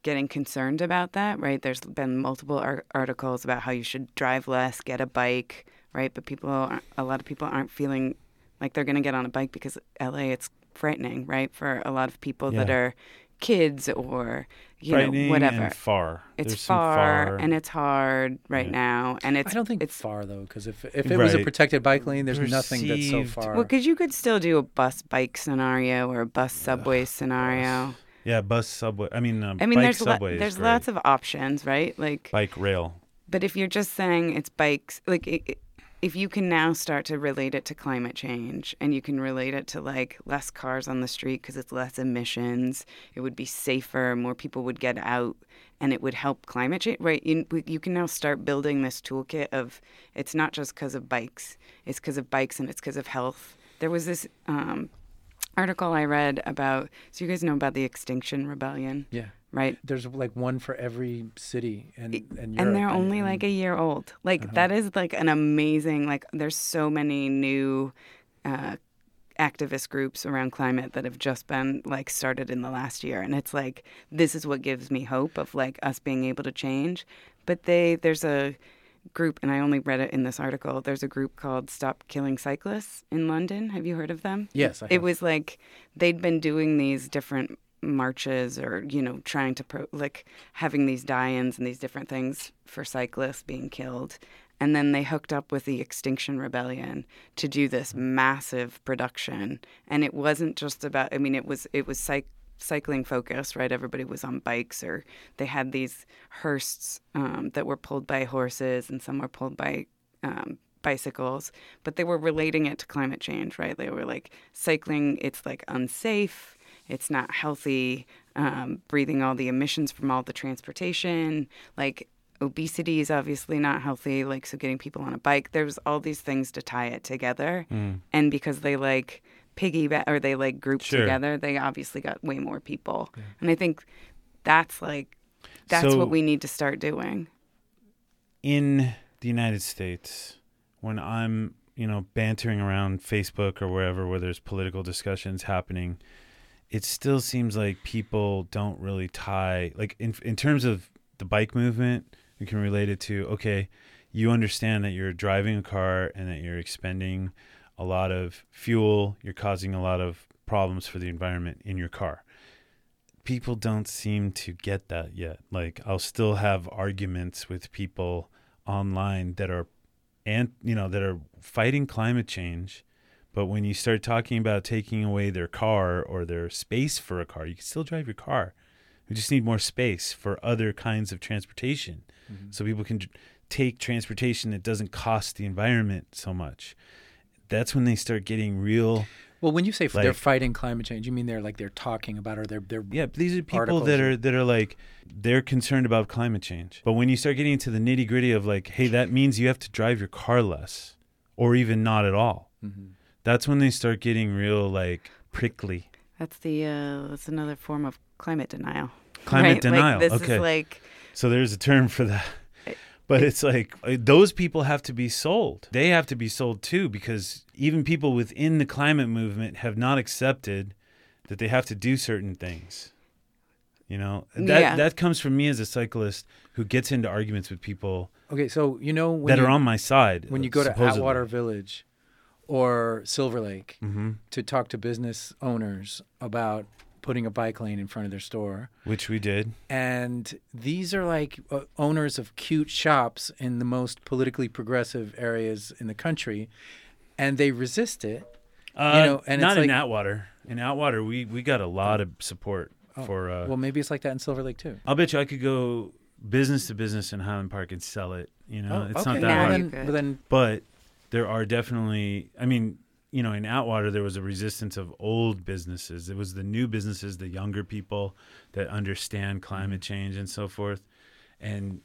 getting concerned about that, right? There's been multiple ar- articles about how you should drive less, get a bike, right? But people, aren't, a lot of people aren't feeling like they're going to get on a bike because LA, it's frightening, right? For a lot of people that are kids or you
Frightening
know whatever.
and far.
It's
There's some
far, and it's hard right
Yeah.
now, and it's
I don't think
it's
it's far though, because if if it was a protected bike lane, there's nothing that's so far.
well because you could still do a bus bike scenario or a bus subway scenario.
Yeah, bus, subway. I mean, uh,
I mean,
bike
there's lo-
subway is
there's
great.
lots of options, right? Like,
Bike rail.
but if you're just saying it's bikes, like. It, it- if you can now start to relate it to climate change and you can relate it to like less cars on the street because it's less emissions, it would be safer, more people would get out, and it would help climate change. Right? You, you can now start building this toolkit of it's not just because of bikes, it's because of bikes and it's because of health. There was this um, article I read about. So you guys know about the Extinction Rebellion,
Yeah.
Right?
There's like one for every city and and,
and they're only like a year old. Like that is like an amazing. Like there's so many new uh, activist groups around climate that have just been like started in the last year, and it's like this is what gives me hope of like us being able to change. But they there's a group, and I only read it in this article. There's a group called Stop Killing Cyclists in London. Have you heard of them?
Yes, I
It was like they'd been doing these different marches or you know trying to pro- like having these die-ins and these different things for cyclists being killed. And then they hooked up with the extinction rebellion to do this massive production. And it wasn't just about i mean it was it was cyc- cycling focused right? Everybody was on bikes or they had these hearses um, that were pulled by horses and some were pulled by um, bicycles, but they were relating it to climate change, right? They were like cycling, it's like unsafe, it's not healthy, um, breathing all the emissions from all the transportation, like obesity is obviously not healthy, like so getting people on a bike, there's all these things to tie it together. And because they like piggyback or they like group
Sure.
together, they obviously got way more people. And I think that's like, that's
So-
what we need to start doing.
in the United States, when I'm, you know, bantering around Facebook or wherever where there's political discussions happening, it still seems like people don't really tie like in in terms of the bike movement, you can relate it to okay, you understand that you're driving a car and that you're expending a lot of fuel, you're causing a lot of problems for the environment in your car people don't seem to get that yet. Like I'll still have arguments with people online that are and you know that are fighting climate change, but when you start talking about taking away their car or their space for a car, you can still drive your car. We just need more space for other kinds of transportation. So people can take transportation that doesn't cost the environment so much. That's when they start getting real
Well, when you say f they're fighting climate change, you mean they're like they're talking about or they're they're
Yeah, these are people that are that are like they're concerned about climate change. But when you start getting into the nitty gritty of like, hey, that means you have to drive your car less, or even not at all.
Mm-hmm.
That's when they start getting real like prickly.
That's the uh, that's another form of climate denial.
Climate
right?
denial.
Like, this
okay,
is like
so there's a term for that. But it's like uh, those people have to be sold. They have to be sold too because even people within the climate movement have not accepted that they have to do certain things. You know, that
Yeah.
that comes from me as a cyclist who gets into arguments with people
okay. So you know when
that
you,
are on my side.
when you go to
supposedly.
Atwater Village or Silver Lake
Mhm.
to talk to business owners about putting a bike lane in front of their store.
which we did.
And these are like uh, owners of cute shops in the most politically progressive areas in the country, and they resist it.
Uh,
know, and
not
it's
in
like-
Atwater. In Atwater, we we got a lot of support for. Uh,
Oh, Well, maybe it's like that in Silver Lake too.
I'll bet you I could go business to business in Highland Park and sell it. You know,
Oh,
it's
okay.
not that
Now
hard.
you
then,
could.
well, then
but there are definitely i mean you know in Atwater there was a resistance of old businesses it was the new businesses the younger people that understand climate
Mm-hmm.
change and so forth and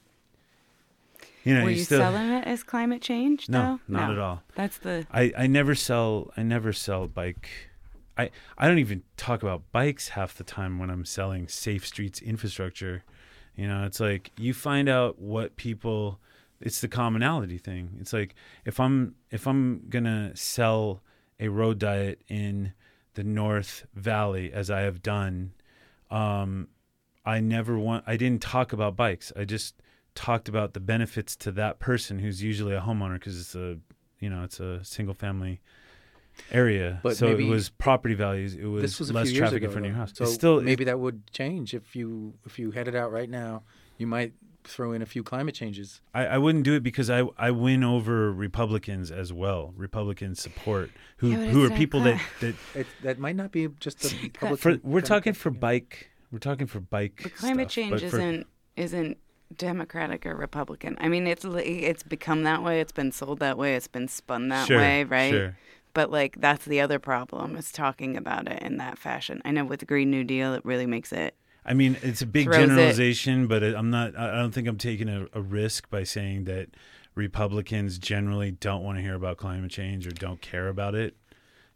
you know
were
you
you
still
selling it as climate change?
no
though?
not
No.
at all
That's the
i i never sell i never sell bike i i don't even talk about bikes half the time when i'm selling safe streets infrastructure you know it's like you find out what people it's the commonality thing. It's like if i'm if i'm gonna sell a road diet in the north valley as i have done um i never want i didn't talk about bikes. I just talked about the benefits to that person who's usually a homeowner because it's a you know it's a single family area.
But
so it was property values. It was,
this was
less traffic
ago.
in front of your house.
So
it's still
maybe that would change if you if you headed out right now. You might throw in a few climate changes.
I, I wouldn't do it because I I win over Republicans as well. Republican support who
Yeah,
who are people that that
It, that might not be just a public.
for we're talking for bike we're talking for bike.
but climate
stuff,
change
but
isn't isn't Democratic or Republican. I mean, it's it's become that way. It's been sold that way. It's been spun that
Sure,
way, right?
sure.
But like that's the other problem is talking about it in that fashion. I know with the Green New Deal, it really makes it.
I mean, it's a big
Throws it-
generalization, but I'm not. I I don't think I'm taking a, a risk by saying that Republicans generally don't want to hear about climate change or don't care about it.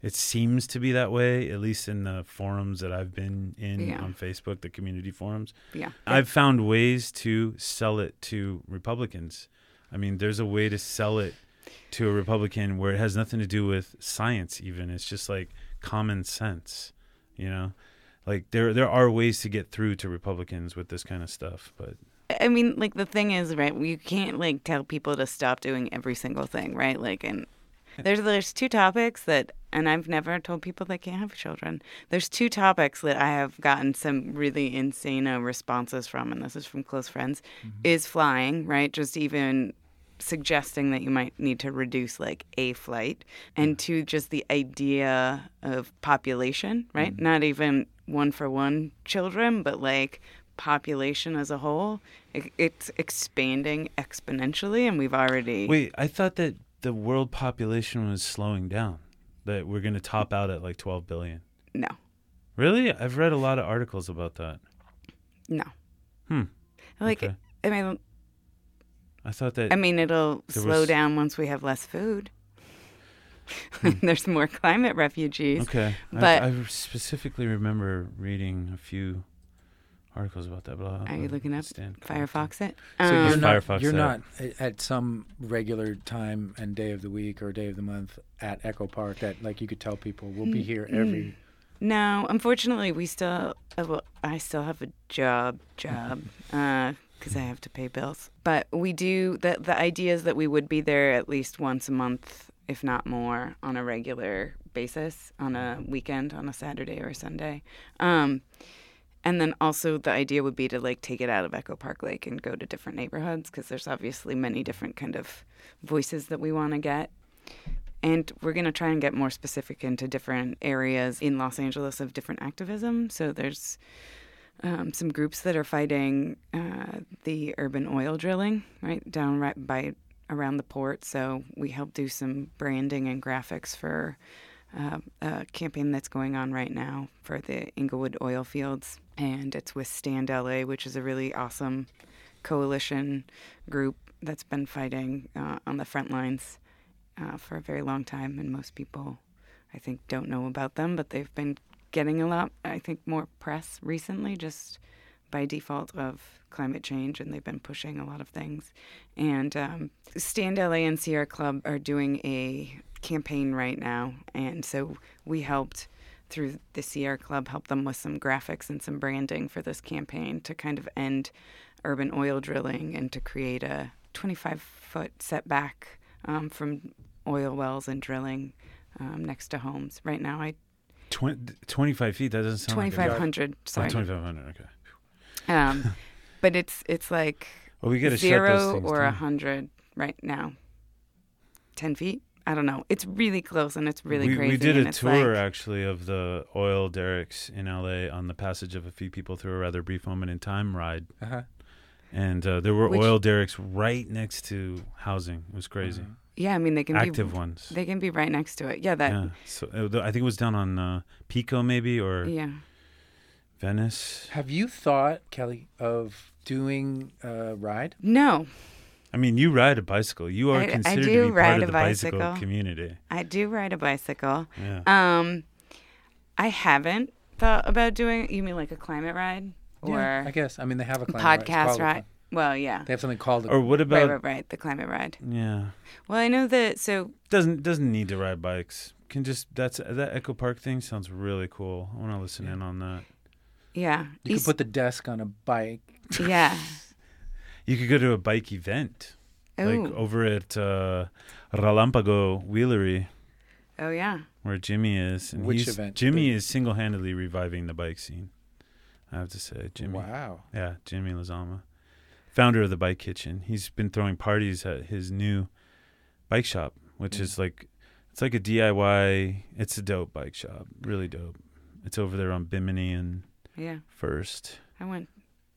It seems to be that way, at least in the forums that I've been in
Yeah.
on Facebook, the community forums.
Yeah.
I've found ways to sell it to Republicans. I mean, there's a way to sell it to a Republican where it has nothing to do with science even. It's just like common sense, you know? Like there there are ways to get through to Republicans with this kind of stuff, but
I mean, like the thing is, right? You can't like tell people to stop doing every single thing, right? Like, and there's there's two topics that, and I've never told people they can't have children. There's two topics that I have gotten some really insane uh, responses from, and this is from close friends. Is flying, right? Just even suggesting that you might need to reduce like a flight and two just the idea of population right not even one for one children but like population as a whole it, it's expanding exponentially and we've already
Wait, I thought that the world population was slowing down. That we're going to top out at like 12 billion.
no
Really? I've read a lot of articles about that.
no
Hmm.
like
Okay.
i mean
I thought that
i mean it'll slow
was-
down once we have less food there's more climate refugees
Okay.
But-
I, I specifically remember reading a few articles about that. But I'll,
are you looking up
stand
firefox it
So
Um,
you're not,
Firefox
you're not a- at some regular time and day of the week or day of the month at Echo Park that like you could tell people we'll be here every.
No, unfortunately, we still. uh, Well, I still have a job, job, because I have to pay bills. But we do. The the idea is that we would be there at least once a month, if not more, on a regular basis, on a weekend, on a Saturday or a Sunday. Um, and then also the idea would be to like take it out of Echo Park Lake and go to different neighborhoods because there's obviously many different kind of voices that we want to get. And we're going to try and get more specific into different areas in Los Angeles of different activism. So there's um, some groups that are fighting uh, the urban oil drilling, right down right by around the port. So we help do some branding and graphics for uh, a campaign that's going on right now for the Inglewood oil fields, and it's with Stand LA, which is a really awesome coalition group that's been fighting uh, on the front lines uh, for a very long time, and most people, I think, don't know about them, but they've been getting a lot, I think, more press recently, just by default of climate change, and they've been pushing a lot of things. And um, Stand LA and Sierra Club are doing a campaign right now, and so we helped through the Sierra Club help them with some graphics and some branding for this campaign to kind of end urban oil drilling and to create a 25 foot setback um, from oil wells and drilling um, next to homes. Right now, I
Twen- 25 feet. That doesn't sound like a-
2,500.
Oh,
Sorry,
2,500. Okay.
um, but it's it's like
Well, we got to shut those
zero or a hundred right now. Ten feet. I don't know. It's really close and it's really
we,
crazy.
We did a tour
like-
actually of the oil derricks in LA on the passage of a few people through a rather brief moment in time ride,
Uh-huh.
and uh, there were
Which-
oil derricks right next to housing. It was crazy.
Uh-huh.
Yeah, I mean they can
Active
be
ones.
they can be right next to it. Yeah, that
yeah. So uh, I think it was down on uh, Pico maybe or
yeah.
Venice.
Have you thought, Kelly, of doing a ride?
No,
I mean, you ride a bicycle. You are
I- I
considered
do
to be part of
a
the bicycle,
bicycle.
community.
I do ride a bicycle.
Yeah.
Um, I haven't thought about doing. You mean like a climate ride or
yeah, I guess. I mean, they have a climate
podcast
called a
ride?
Cli-
Well, yeah.
They have something called. a-
or what about?
Right, right, right. The climate ride.
Yeah.
Well, I know that. So
Doesn't doesn't need to ride bikes. Can just that's that Echo Park thing sounds really cool. I want to listen
Yeah.
in on that.
yeah,
You could put the desk on a bike.
yeah.
You could go to a bike event, like over at uh, Relampago Wheelery,
Oh yeah.
where Jimmy is. And
Which event?
Jimmy
The-
is single-handedly reviving the bike scene. I have to say, Jimmy.
Wow.
Yeah, Jimmy Lizama, founder of the Bike Kitchen. He's been throwing parties at his new bike shop, which
Mm.
is like it's like a DIY. It's a dope bike shop, really dope. It's over there on Bimini and
Yeah.
First.
I went.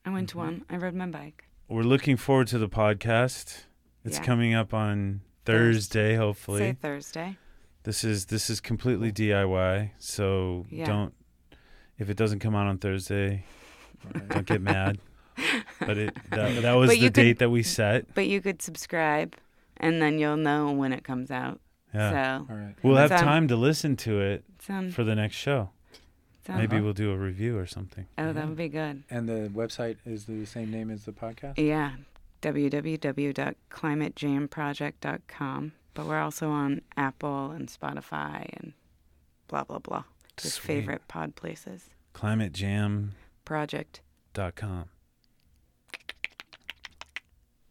I went to
Mhm.
one. I rode my bike.
We're looking forward to the podcast. It's
Yeah.
coming up on
Thursday.
Thursday, hopefully.
Say Thursday.
This is this is completely DIY, so
Yeah.
don't if it doesn't come out on Thursday, don't get mad. But it that, that was
But
the
could-
date that we set.
But you could subscribe, and then you'll know when it comes out.
Yeah.
So
All right.
We'll have
Sound-
time to listen to it
sound,
for the next show.
sound
Maybe we'll do a review or something.
Oh, that would be good.
And the website is the same name as the podcast.
Yeah, www.climatejamproject.com. But we're also on Apple and Spotify and blah blah blah. Your
Sweet.
favorite pod places.
ClimateJam.com.
Project.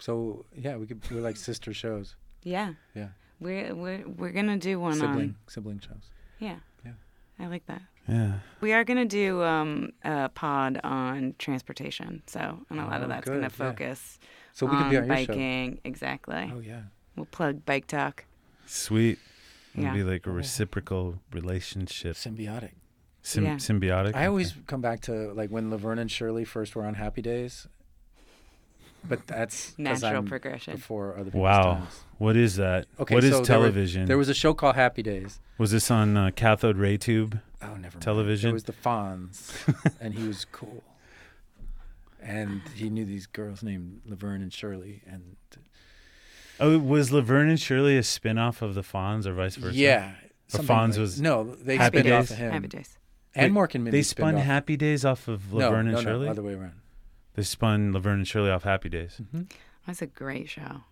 So yeah, we could we're like sister shows,
Yeah.
Yeah.
We're we're we're gonna do one
sibling
on.
sibling shows.
Yeah.
Yeah.
I like that.
Yeah.
We are gonna do um, a pod on transportation, so and a lot
Oh,
of that's
good,
gonna
yeah.
focus
So we
on
could be on your show.
biking. Exactly.
Oh yeah.
We'll plug bike talk.
Sweet. It'll
Yeah.
be like a reciprocal relationship.
Symbiotic.
Sym-
Yeah.
Symbiotic.
I always come back to like when Laverne and Shirley first were on Happy Days. But that's
Natural
I'm
progression.
before other people's
Wow.
times.
What is that?
Okay,
what is
so there were-
television?
There was a show called Happy Days.
was this on uh, cathode ray tube?
Oh, never mind.
Television?
It was the Fonz, and he was cool. And he knew these girls named Laverne and Shirley, and
Oh, was Laverne and Shirley a spin-off of the Fonz or vice versa?
yeah, something
Fonz
like-
was
no, they
Happy
spun off
Days?
of him.
Happy days.
And
Wait,
Mork and Mindy
They
spun
spun
off.
Happy Days off of
no,
Laverne
no,
and Shirley.
no, other way around.
They spun Laverne and Shirley off Happy Days. Mm-hmm.
That's a great show.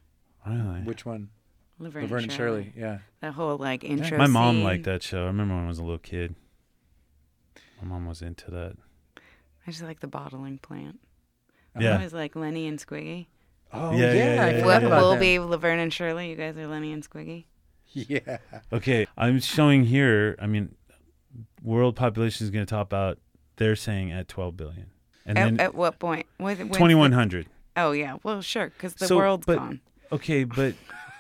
Really?
Which one?
Laverne,
Laverne and Shirley. Yeah.
That whole like intro.
My mom
scene.
liked that show. I remember when I was a little kid. My mom was into that.
I just like the bottling plant. Uh-huh.
Yeah.
It was like Lenny and Squiggy.
Oh
Yeah,
yeah,
yeah,
I
yeah,
forgot
What
about
will
them.
be Laverne and Shirley? You guys are Lenny and Squiggy.
Yeah.
Okay, I'm showing here. I mean, world population is going to top out. They're saying at 12 billion, and
At,
then
at what point? When, when's the-
2100.
Oh yeah. Well, sure, because the
So,
world's
but-
gone.
Okay, but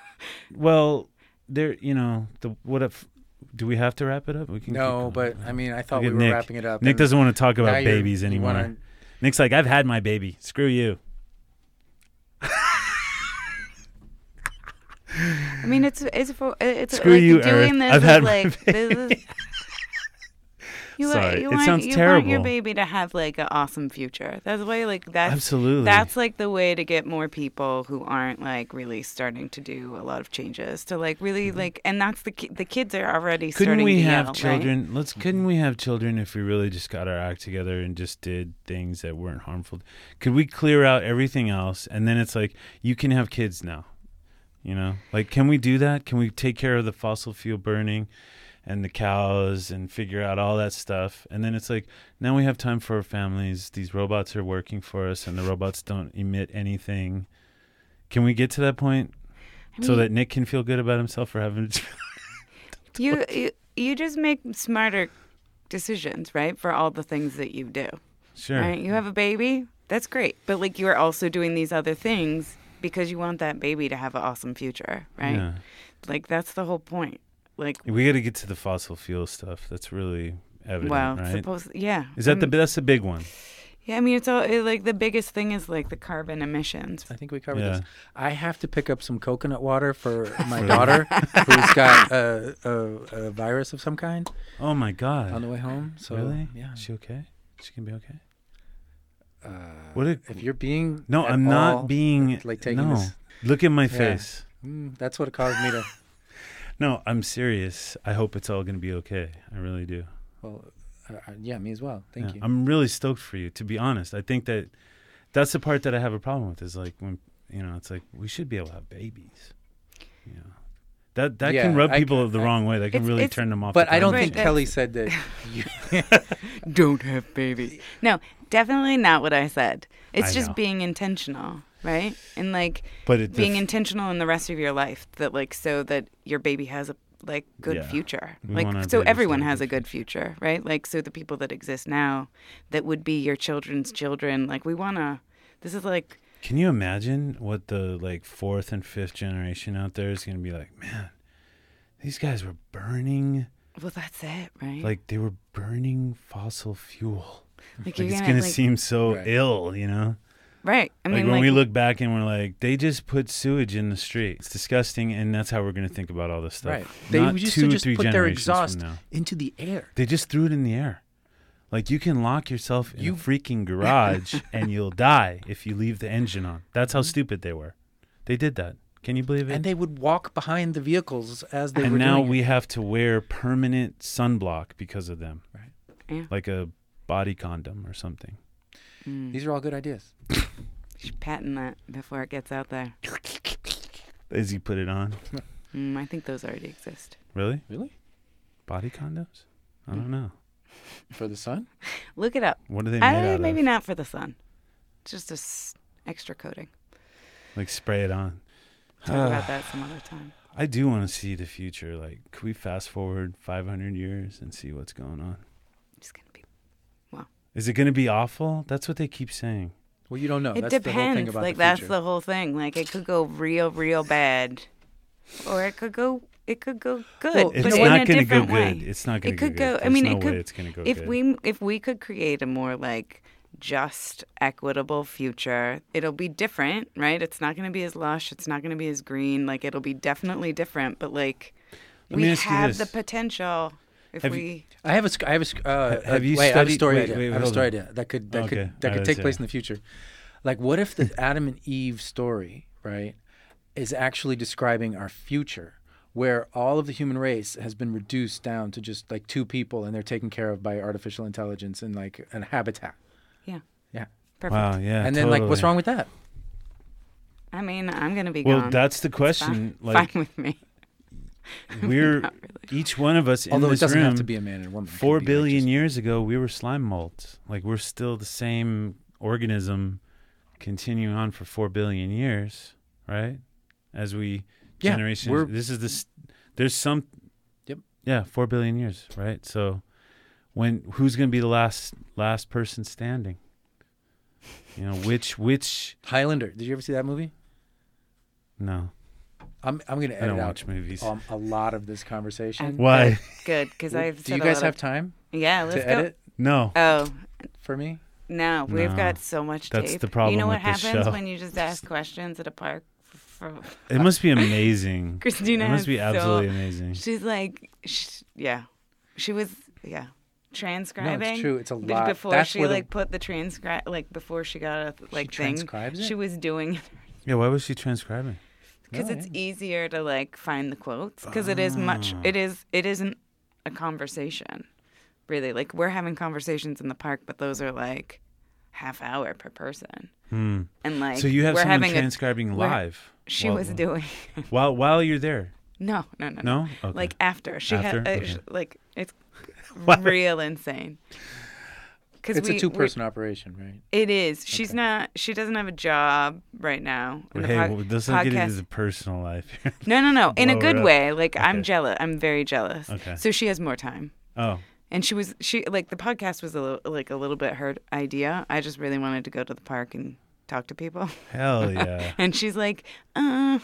well, there. You know, the what if? Do we have to wrap it up? We can.
No, but I mean, I thought we were
Nick.
wrapping it up.
Nick doesn't want to talk about babies anymore.
wanna-
Nick's like, I've had my baby. Screw you.
I mean, it's it's for it's
Screw
like
you,
doing
Earth.
this
I've
is
had my
like this is. You, want-
Sorry,
you
it
want,
sounds
you want your baby to have like an awesome future. That's why like that's
Absolutely.
that's like the way to get more people who aren't like really starting to do a lot of changes to like really mm-hmm. like and that's the ki- the kids are already
couldn't
starting
we
to
have
yell, right?
children let's mm-hmm. couldn't we have children if we really just got our act together and just did things that weren't harmful? Could we clear out everything else and then it's like you can have kids now you know? Like can we do that? Can we take care of the fossil fuel burning and the cows and figure out all that stuff and then it's like now we have time for our families these robots are working for us and the robots don't emit anything can we get to that point
I
so that Nick can feel good about himself for having
you, you you just make smarter decisions, right? For all the things that you do.
sure
Right? You have a baby, that's great. But like you are also doing these other things because you want that baby to have an awesome future, right?
Yeah.
Like that's the whole point. Like
We got to get to the fossil fuel stuff. That's really evident,
well,
right?
suppose yeah.
Is that the
Um,
that's the big one?
Yeah, I mean it's all it, like the biggest thing is like the carbon emissions.
I think we covered
Yeah.
this. I have to pick up some coconut water for my daughter, who's got a, a, a virus of some kind
Oh my god!
on the way home. So
really?
yeah.
Is she okay? She can be okay.
Uh,
What a
if you're being
no!
at
I'm
all,
not being
like taking
no.
this-
Look at my
Yeah.
face.
Mm, that's what it caused me to.
No, I'm serious. I hope it's all gonna be okay. I really do.
Well, uh, uh, yeah, me as well. Thank
Yeah.
you.
I'm really stoked for you. To be honest, I think that that's the part that I have a problem with. Is like when you know, it's like we should be able to have babies. You know, that that can rub
I-
people the
I-
wrong way. That can really turn them off.
but
the
I don't think
that's-
Kelly said that. You,
Don't have babies. No, definitely not what I said. It's
I
just
know.
being intentional, right? And like
But it,
being
the,
intentional in the rest of your life that like so that your baby has a like good
Yeah.
future
We
like so everyone has a
good
good future right like so the people that exist now that would be your children's children like we want to this is like
Can you imagine what the like fourth and fifth generation out there is going to be like? Man, these guys were burning
well that's it right
like they were burning fossil fuel.
like,
Like it's
gonna,
going to
like-
seem so
Right.
ill, you know?
Right i
like
mean
when
like
we look back and we're like, they just put sewage in the street. It's disgusting, and that's how we're going to think about all this stuff.
right. They
Not
used
two,
to just
three
put their exhaust
now.
into the air.
They just threw it in the air. Like you can lock yourself in
You-
a freaking garage and you'll die if you leave the engine on. That's how stupid they were. They did that. Can you believe it?
and they would walk behind the vehicles as they
and
were
now
doing it.
we have to wear permanent sunblock because of them.
Right.
Yeah.
Like a body condom or something.
These are all good ideas.
Should patent that before it gets out there.
As you put it on.
Mm, I think those already exist.
Really?
Really?
Body condoms? I
Mm.
don't know.
For the sun?
Look it up.
What are they made
I,
out
maybe
of?
not for the sun. Just a s- extra coating.
Like spray it on.
Talk about that some other time.
I do want to see the future. Like, could we fast forward 500 years and see what's going on?
It's gonna be.
Is it going to be awful? That's what they keep saying.
Well, you don't know.
it
that's the whole thing
depends.
about
Like
the
that's the whole thing. Like it could go real, real bad, or it could go. It could go good,
Well,
It's
but in
not
a
going to go
different
good.
way.
It's not going
It
to go.
It could
go
go. I mean,
There's
it could.
it's going to go
if
good.
we if we could create a more like just equitable future it'll be different right it's not going to be as lush it's not going to be as green like it'll be definitely different but like
Let
we have the potential if
Have you-
we
I have a, sc- I have a, uh,
have you
wait, I have a story
wait,
idea.
wait,
I have a story
on.
idea that could that
Okay,
could that
all
could take
yeah.
place in the future. Like, what if the Adam and Eve story, right, is actually describing our future, where all of the human race has been reduced down to just like two people, and they're taken care of by artificial intelligence and like a habitat.
yeah
Yeah.
perfect
wow, yeah.
and then like, what's wrong with that?
i mean i'm going to be
Well,
gone
that's the
It's
question.
fine,
Like,
fine with me
we're
really.
each one of us in
Although it doesn't
room
have to be a man and woman. It could
four
be, like,
billion
just-
years ago we were slime molds like we're still the same organism continuing on for four billion years right as we
Yeah,
generations
we're-
this is this there's some
Yep.
yeah four billion years right so when who's going to be the last last person standing you know which which
Highlander. Did you ever see that movie?
no
I'm I'm gonna edit out
watch movies
um, a lot of this conversation.
why
good because i've
Do you guys have
of-
time
yeah let's
to
go
edit
no
oh
for me?
No, we've
No.
got so much
That's
tape.
the problem
You know what
with this
happens
show.
when you just ask questions at a park? For,
it must be amazing
Christina
it must be
has so-
absolutely amazing
she's like, sh yeah, she was, yeah, transcribing.
No, it's true. It's a
be-
lot.
Before
That's
she
where the-
like put the transcribe, like before she got a like thing,
transcribes it?
she was doing
yeah why was she transcribing
because
No,
it's
yeah.
easier to like find the quotes because it is much.
Ah.
It is. It isn't a conversation, really. Like we're having conversations in the park, but those are like half hour per person.
hmm.
And like
so you have
we're
someone
having a
transcribing
we're-
live
She
while-
was doing
while while you're there.
no, no, no,
No, okay.
Like after she
After?
had, uh,
Okay.
like it's real insane. Because
It's
we,
a two-person operation, right?
It is. She's
Okay.
not. She doesn't have a job right now.
Hey,
pod-
well, let's not get into the personal life.
No, no, no. In a good way. Like I'm jealous. I'm very jealous.
Okay.
So she has more time.
oh,
And she was she like the podcast was a little, like a little bit her idea. I just really wanted to go to the park and talk to people.
hell yeah!
And she's like, uh,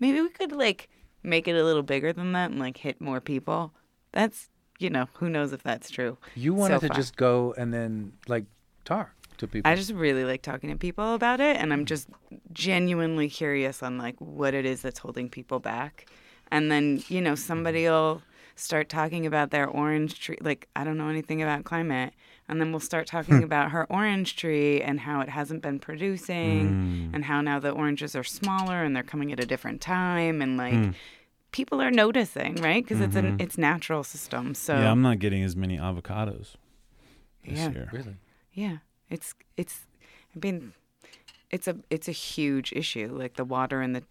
maybe we could like make it a little bigger than that and like hit more people. That's you know, who knows if that's true.
You wanted
So
to
far.
just go and then like talk to people.
I just really like talking to people about it and I'm mm. just genuinely curious on like what it is that's holding people back. And then, you know, mm-hmm. somebody will start talking about their orange tree like I don't know anything about climate and then we'll start talking hmm. about her orange tree and how it hasn't been producing mm. and how now the oranges are smaller and they're coming at a different time and like hmm. People are noticing, right? Because it's an it's natural system. So
yeah, I'm not getting as many avocados this
Yeah.
year.
really.
Yeah, it's it's. I mean, it's a it's a huge issue. Like the water and the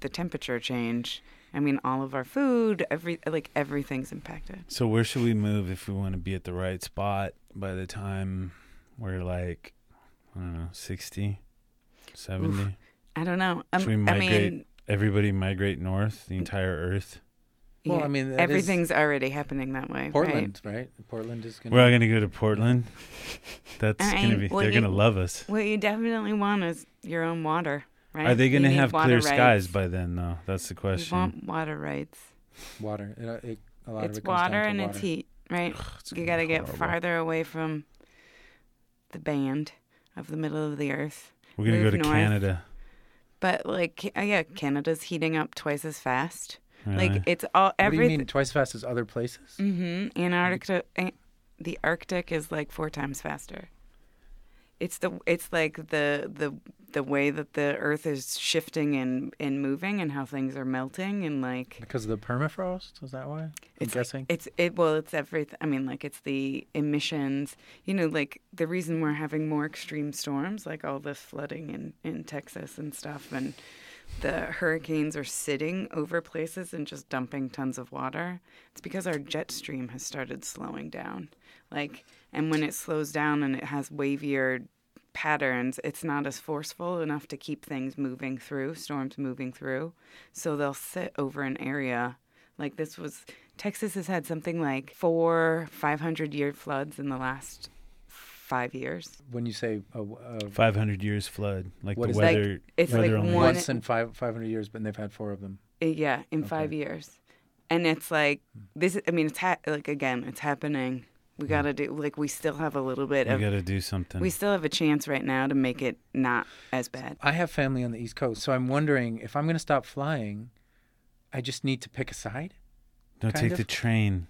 the temperature change. I mean, all of our food, every like everything's impacted.
So where should we move if we want to be at the right spot by the time we're like, I don't know, 60, 70?
I don't know. Um,
Should we
I
migrate?
mean,
Everybody migrate north, the entire Earth.
Well,
yeah,
I mean, that is-
everything's already happening that way.
Portland, right? Portland is gonna.
We're all gonna go to Portland. That's
I
gonna be.
well,
they're
you-
gonna love us.
Right? What you definitely want is your own water, right?
Are they gonna have
water
clear skies by then? though? that's the question.
You
question.
want water rights.
water. It, uh, it, a lot
It's
of it
water and
water.
it's heat, right?
It's
you got to get farther away from the band of the middle of the earth.
We're gonna go to
north.
Canada.
But like, yeah, Canada's heating up twice as fast. Like it's all everything.
What do you
everything.
mean twice as fast as other places?
hmm Antarctica, An- the Arctic is like four times faster. It's the it's like the the the way that the earth is shifting and, and moving and how things are melting and like
Because of the permafrost? Is that why? I'm
it's
guessing.
it's it well it's everything i mean like it's the emissions you know like the reason we're having more extreme storms like all this flooding in in texas and stuff and the hurricanes are sitting over places and just dumping tons of water it's because our jet stream has started slowing down like and when it slows down and it has wavier patterns, it's not as forceful enough to keep things moving through, storms moving through. So they'll sit over an area. Like this was, Texas has had something like four 500 year floods in the last five years.
when you say uh, uh,
500 years flood, like
What
the
is
that?
weather.
It's
weather
like
only.
one-
once in five 500 years, but they've had four of them.
Uh, Yeah, in five years. And it's like, this, I mean, it's ha- like, again, it's happening. We got to do, like, we still have a little bit
We
of,
got to do something.
we still have a chance right now to make it not as bad.
I have family on the East Coast, so I'm wondering if I'm going to stop flying, I just need to pick a side.
Don't take
of.
the train.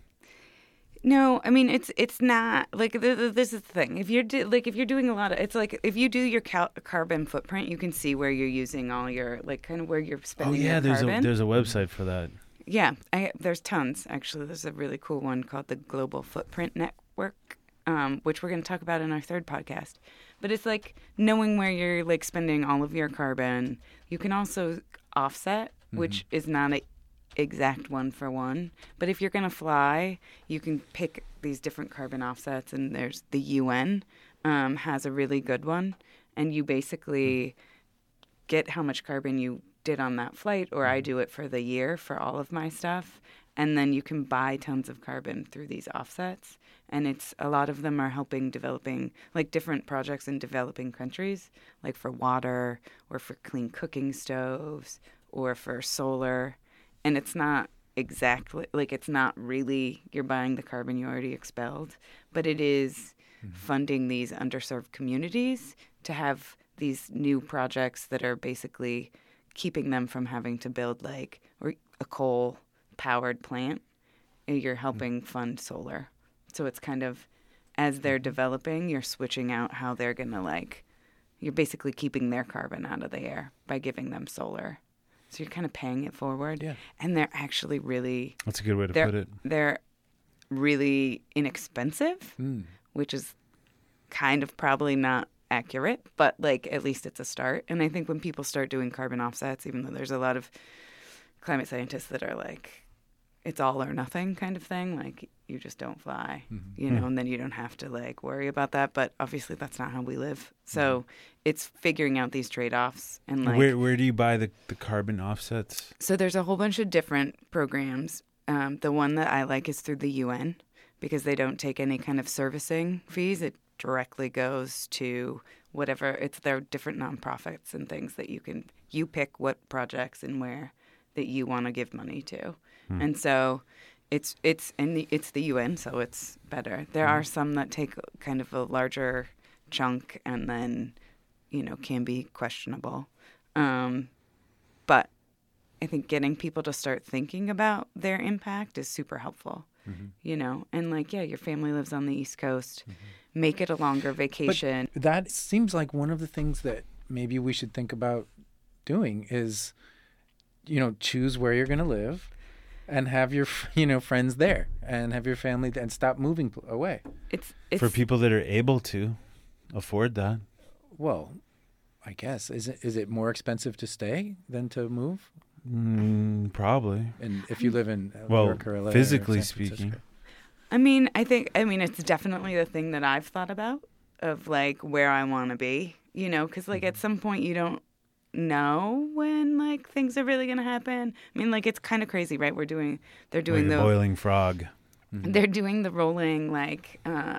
No, I mean it's it's not like th- th- this is the thing. If you're do, like if you're doing a lot of, it's like if you do your cal- carbon footprint, you can see where you're using all your like kind of where you're
oh,
spending.
Oh yeah,
your
there's
carbon.
a there's a website for that.
Yeah, I, there's tons actually. There's a really cool one called the Global Footprint Network, um, which we're going to talk about in our third podcast. But it's like knowing where you're like spending all of your carbon. You can also offset, which is not a exact one for one. But if you're going to fly, you can pick these different carbon offsets, and there's the UN um, has a really good one, and you basically get how much carbon you did on that flight, or I mm-hmm. do it for the year for all of my stuff. And then you can buy tons of carbon through these offsets. And it's a lot of them are helping developing, like different projects in developing countries, like for water or for clean cooking stoves or for solar. And it's not exactly, like, it's not really you're buying the carbon you already expelled, but it is mm-hmm. funding these underserved communities to have these new projects that are basically keeping them from having to build like or a coal powered plant you're helping fund solar so it's kind of as they're developing you're switching out how they're going to like you're basically keeping their carbon out of the air by giving them solar so you're kind of paying it forward
Yeah.
and they're actually really
That's a good way to put it.
they're really inexpensive
Mm.
which is kind of probably not accurate, but like at least it's a start. And I think when people start doing carbon offsets, even though there's a lot of climate scientists that are like, it's all or nothing kind of thing, like you just don't fly, mm-hmm. you know, mm-hmm. and then you don't have to like worry about that. But obviously, that's not how we live. So mm-hmm. it's figuring out these trade offs and like.
where where do you buy the, the carbon offsets?
So there's a whole bunch of different programs. Um, the one that I like is through the UN because they don't take any kind of servicing fees. It directly goes to whatever it's their different nonprofits and things that you can you pick what projects and where that you want to give money to. And so it's it's in the it's the UN, so it's better. There are some that take kind of a larger chunk and then you know can be questionable. Um, but I think getting people to start thinking about their impact is super helpful. Mm-hmm. You know, and like, yeah, your family lives on the East Coast. Mm-hmm. Make it a longer vacation.
That seems like one of the things that maybe we should think about doing is, you know, choose where you're going to live and have your, you know, friends there and have your family and stop moving pl- away.
it's it's
For people that are able to afford that.
Well, I guess is it is it more expensive to stay than to move?
Mm, probably.
And if you live in uh,
Well,
or LA or
physically
San
speaking.
I mean, I think I mean it's definitely the thing that I've thought about of like where I want to be. You know, because like at some point you don't know when like things are really gonna happen. I mean, like it's kind of crazy, right? We're doing they're doing
like
the
boiling frog.
they're doing the rolling like uh,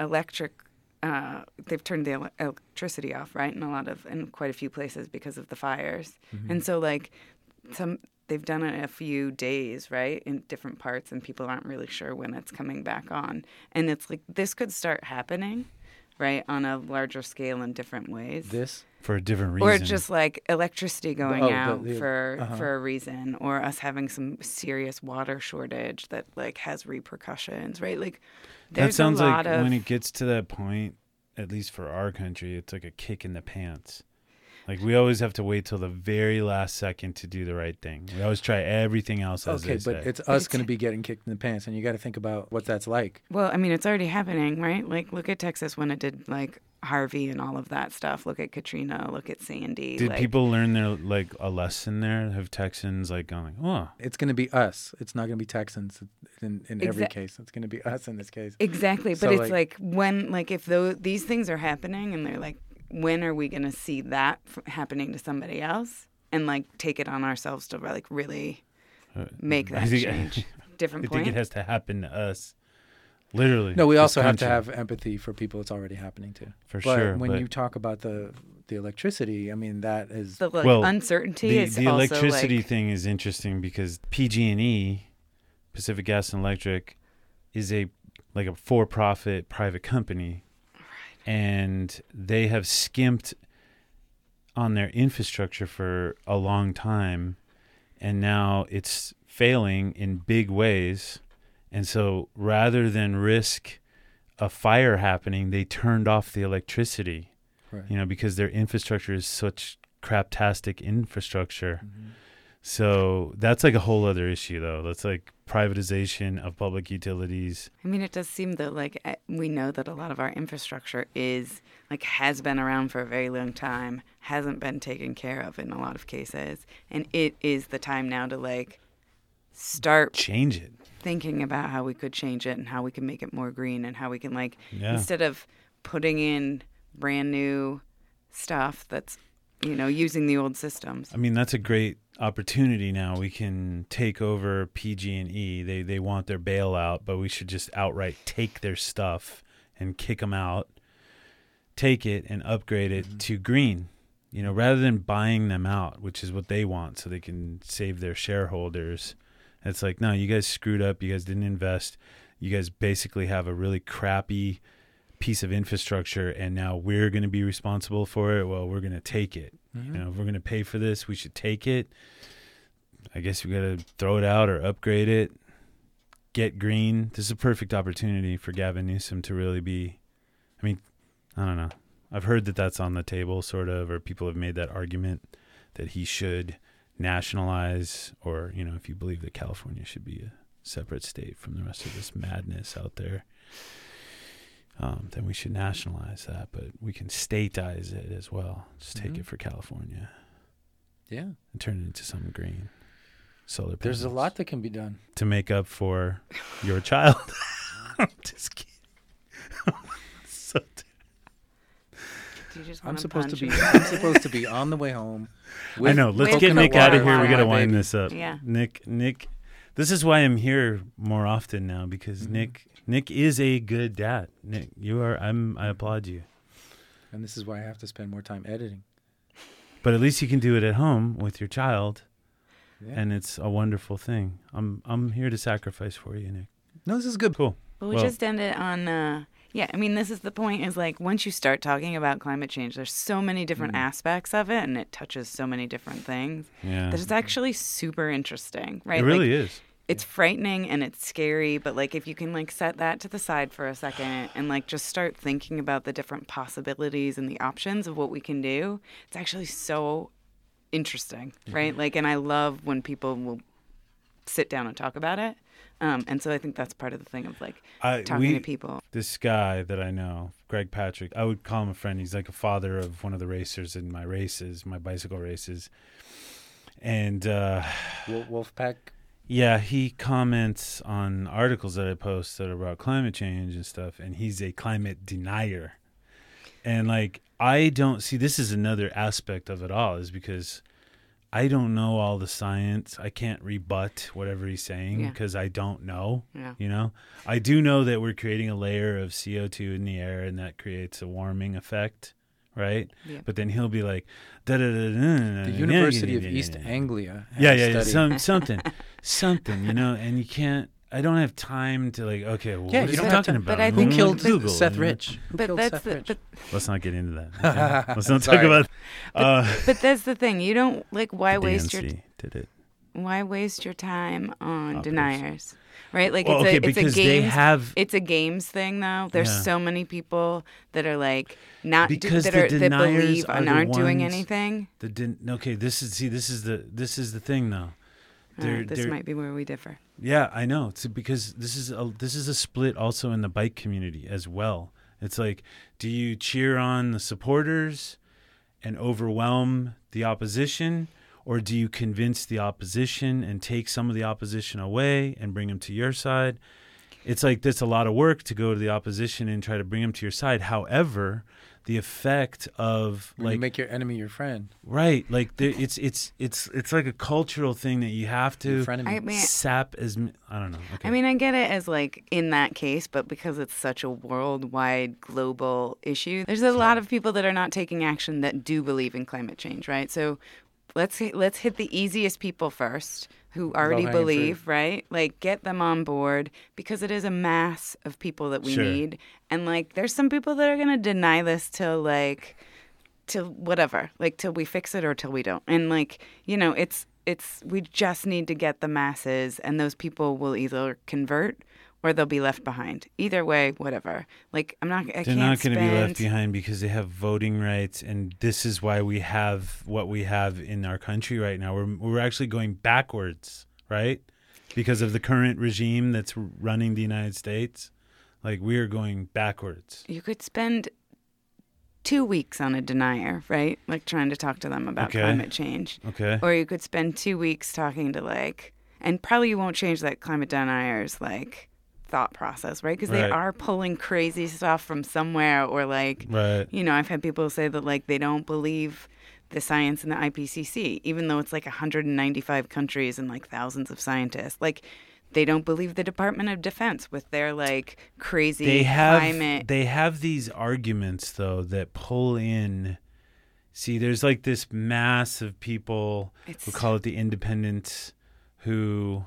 electric. Uh, they've turned the ele- electricity off, right, in a lot of in quite a few places because of the fires, and so like some they've done it a few days, right, in different parts, and people aren't really sure when it's coming back on, and it's like this could start happening, right, on a larger scale in different ways
This
For a different reason.
or just like electricity going
oh,
out
the-
for
uh-huh.
for a reason or us having some serious water shortage that like has repercussions right like
that sounds
a
like
lot of
when it gets to that point, at least for our country, it's like a kick in the pants. Like we always have to wait till the very last second to do the right thing. We always try everything else as
Okay, but
say.
it's us going to be getting kicked in the pants, and you got to think about what that's like.
Well, I mean, it's already happening, right? Like, look at Texas when it did like Harvey and all of that stuff. Look at Katrina. Look at Sandy.
Did
like,
people learn their like a lesson there? Have Texans like going, oh,
It's going to be us. It's not going to be Texans in, in every case. It's going to be us in this case.
Exactly, but it's
like-
like, when, like, if those these things are happening, and they're like, when are we going to see that happening to somebody else, and like take it on ourselves to like really uh,
make
that
think-
change? Different
I think it has to happen to us. Literally.
No, we
this
also have to have empathy for people it's already happening to.
For
but
sure,
when
but-
you talk about the the electricity, I mean that is
the like
Well,
uncertainty
the,
is
the
also
electricity
like,
thing is interesting because PG&E, Pacific Gas and Electric, is a like a for-profit private company, and they have skimped on their infrastructure for a long time, and now it's failing in big ways, and so rather than risk a fire happening, they turned off the electricity
right.
you know, because their infrastructure is such craptastic infrastructure.
Mm-hmm.
So that's like a whole other issue, though. That's like privatization of public utilities.
I mean, it does seem that like eh, we know that a lot of our infrastructure is like has been around for a very long time, hasn't been taken care of in a lot of cases, and it is the time now to like start
Change it.
thinking about how we could change it and how we can make it more green and how we can like
Yeah.
instead of putting in brand new stuff that's you know using the old systems.
I mean, that's a great opportunity now. We can take over PG&E. They they want their bailout, but we should just outright take their stuff and kick them out. Take it and upgrade it mm-hmm. to green. You know, rather than buying them out, which is what they want so they can save their shareholders. It's like, no, you guys screwed up. You guys didn't invest. You guys basically have a really crappy piece of infrastructure and now we're going to be responsible for it. Well, we're going to take it.
Mm-hmm.
You know, if we're to pay for this, we should take it. I guess we got to throw it out or upgrade it. Get green. This is a perfect opportunity for Gavin Newsom to really be. I mean, I don't know. I've heard that that's on the table, sort of, or people have made that argument that he should nationalize, or, you know, if you believe that California should be a separate state from the rest of this madness out there, um, then we should nationalize that. But we can stateize it as well. Just take
Mhm.
it for California
yeah.
and turn it into some green solar.
There's a lot that can be done.
to make up for your child. I'm Just kidding. so
I'm supposed to be? I'm supposed to be on the way home.
I know. Let's get Nick out of here. We got to wind this up.
Yeah.
Nick, Nick. This is why I'm here more often now because
Mhm.
Nick, Nick is a good dad. Nick, you are. I'm. I applaud you.
And this is why I have to spend more time editing.
But at least you can do it at home with your child,
Yeah.
and it's a wonderful thing. I'm. I'm here to sacrifice for you, Nick.
no, this is good.
Cool.
Well, we
Well-
just ended it on. Uh, yeah, I mean, this is the point. Is like once you start talking about climate change, there's so many different
Mm.
aspects of it, and it touches so many different things
Yeah.
that it's actually super interesting, right?
It really
like,
is.
It's frightening and it's scary, but like if you can like set that to the side for a second and like just start thinking about the different possibilities and the options of what we can do, it's actually so interesting, right? Like, and I love when people will sit down and talk about it. Um, and so I think that's part of the thing of like
I,
talking
we,
to people.
this guy that I know, Greg Patrick, I would call him a friend. He's like a father of one of the racers in my races, my bicycle races. And uh,
Wolfpack.
yeah, he comments on articles that I post that are about climate change and stuff, and he's a climate denier. And like, I don't see this is another aspect of it all, is because I don't know all the science. I can't rebut whatever he's saying
Yeah.
because I don't know.
Yeah.
You know, I do know that we're creating a layer of CO2 in the air and that creates a warming effect, right?
Yeah.
But then he'll be like, da da da da.
The University of East Anglia.
Yeah, yeah, yeah, some, something, something, you know, and you can't. I don't have time to like. Okay, well,
Yeah,
what
you
is
don't
he
have
talking
time.
about?
But I
I'm
Who
think-
killed
Google,
Seth? Rich? Who
But
killed
that's
Seth
the,
Rich?
but,
Let's not get into that. okay? Let's not talk
Sorry.
about. Uh,
but that's the thing. You don't like why waste your
DNC did it.
why waste your time on
Operators.
deniers? Right? Like
Well,
it's
okay,
a it's
because
a
they
games
have-
it's a games thing though. There's
Yeah.
so many people that are like not do-
Because
that
the
are that
deniers
believe
are
and
the
aren't doing
ones-
anything.
The din- okay, this is see, this is the this is the thing though.
Uh, this
they're-
might be where we differ.
Yeah, I know. It's because this is a this is a split also in the bike community as well. It's like, do you cheer on the supporters and overwhelm the opposition, or do you convince the opposition and take some of the opposition away and bring them to your side? It's like that's a lot of work to go to the opposition and try to bring them to your side. However, the effect of
When
like
you make your enemy your friend,
right, like there, it's it's it's it's like a cultural thing that you have to.
I mean,
sap as m- I don't know. Okay.
I mean, I get it as like in that case, but because it's such a worldwide global issue, there's a lot of people that are not taking action that do believe in climate change, right? So let's hit, let's hit the easiest people first who already believe, right? Like get them on board because it is a mass of people that we
Sure.
need. And like there's some people that are going to deny this till like till whatever, like till we fix it or till we don't. And like, you know, it's it's we just need to get the masses and those people will either convert or they'll be left behind. Either way, whatever. Like I'm not I
They're not going to be left behind because they have voting rights, and this is why we have what we have in our country right now. We're we're actually going backwards, right? Because of the current regime that's running the United States, like we are going backwards.
You could spend two weeks on a denier, right? Like trying to talk to them about
Okay.
climate change.
Okay.
Or you could spend two weeks talking to like and probably you won't change that climate denier's like thought process, right? Because they
Right.
are pulling crazy stuff from somewhere or like
Right.
you know, I've had people say that like they don't believe the science in the IPCC, even though it's like 195 countries and like thousands of scientists. Like they don't believe the Department of Defense with their like crazy
They have
climate.
they have these arguments though that pull in. See, there's like this mass of people.
It's-
we call it the independents who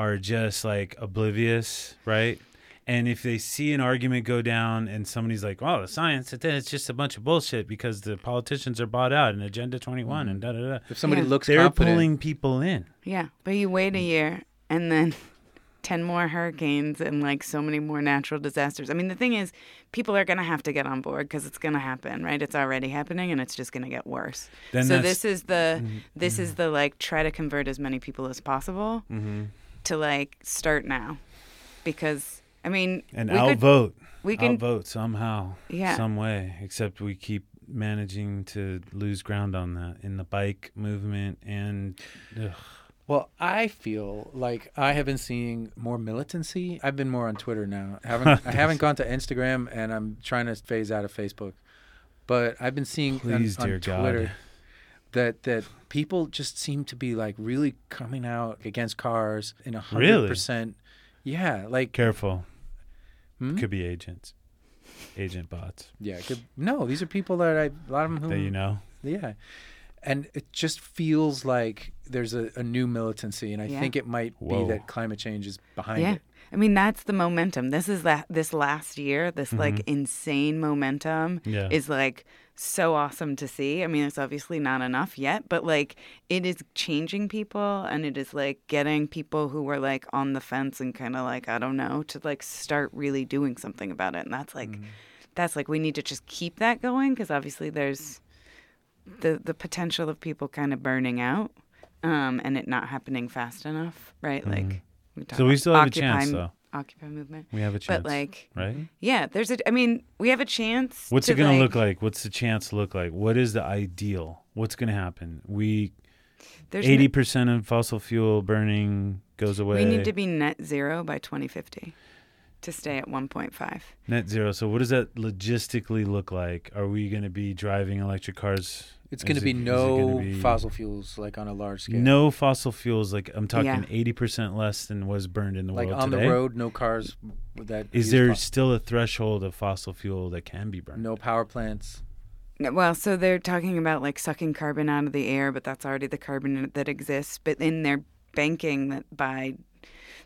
are just like oblivious, right? And if they see an argument go down and somebody's like, "Oh, the science," then it's just a bunch of bullshit because the politicians are bought out and Agenda 21 and mm. da da da.
if somebody
Yeah.
looks
They're
confident,
pulling people in.
Yeah, but you wait a year and then 10 more hurricanes and like so many more natural disasters. I mean, the thing is, people are going to have to get on board because it's going to happen, right? It's already happening and it's just going to get worse.
Then
so this is the mm-hmm. this is mm-hmm. the like try to convert as many people as possible
Mm-hmm.
To like start now. Because I mean,
And
we could-
outvote.
we can
vote somehow,
Yeah.
some way. Except we keep managing to lose ground on that in the bike movement and ugh.
Well, I feel like I have been seeing more militancy. I've been more on Twitter now. I haven't I haven't gone to Instagram, and I'm trying to phase out of Facebook. But I've been seeing on-
Please,
on,
dear God.
Twitter that that people just seem to be like really coming out against cars in a hundred percent. Yeah, like
careful.
hmm?
Could be agents, agent bots
yeah. Could, no, these are people that I a lot of them who
that you know.
Yeah. And it just feels like there's a, a new militancy, and I
Yeah.
think it might
Whoa.
be that climate change is behind
yeah.
it.
I mean, that's the momentum. This is that this last year, this like insane momentum
Mm-hmm. Yeah.
is like so awesome to see. I mean, it's obviously not enough yet, but like it is changing people and it is like getting people who were like on the fence and kind of like, I don't know, to like start really doing something about it. And that's like,
Mm-hmm.
that's like, we need to just keep that going because obviously there's the, the potential of people kind of burning out um, and it not happening fast enough, right? Like, we
Mm-hmm. So we still have a chance, though.
Occupy movement.
We have a chance,
But like,
right?
yeah, there's a. I mean, we have a chance.
What's it going to
like-
look like? What's the chance look like? What is the ideal? What's going to happen? We
There's
eighty percent of fossil fuel burning goes away.
we need to be net zero by 2050 to stay at 1.5.
net zero. So what does that logistically look like? Are we going to be driving electric cars?
It's going to be
it
no
be-
fossil fuels like on a large scale.
No fossil fuels. Like I'm talking
Yeah.
eighty percent less than was burned in the
like
world
on
today.
the road, no cars that
Is
use
there
fos-
still a threshold of fossil fuel that can be burned?
no power plants.
No, Well, so they're talking about like sucking carbon out of the air, but that's already the carbon that exists. But then they're banking that by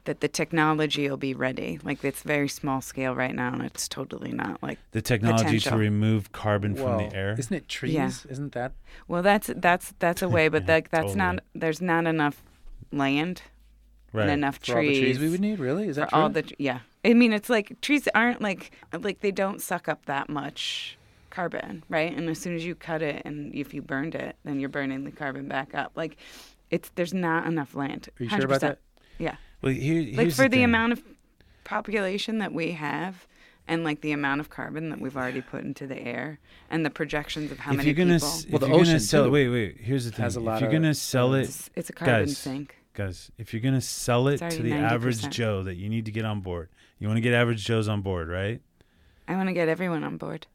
that the technology will be ready. Like it's very small scale right now, and it's totally not like.
The technology to remove carbon from the air.
Isn't it trees?
Yeah.
Isn't that
Well, that's that's that's a way, but
Yeah,
like that's
totally.
not. There's not enough land
Right.
and enough
For all the
trees.
trees we would need, really? Is that
for
true?
all the yeah. I mean, it's like trees aren't like like they don't suck up that much carbon, right? And as soon as you cut it and if you burned it, then you're burning the carbon back up. Like it's there's not enough land.
Are you sure about that?
Yeah.
Well, here,
Like for the,
thing.
amount of population that we have and like the amount of carbon that we've already put into the air and the projections of how
if
many
you're gonna,
people
s-
Well, the
you're
ocean,
sell,
too,
wait, wait. Here's the thing.
has a lot
if you're
of-
gonna sell it,
it's, it's a carbon
guys,
sink.
guys, if you're gonna sell it to the average
90%.
Joe that you need to get on board, you want to get average Joes on board, right?
I want to get everyone on board.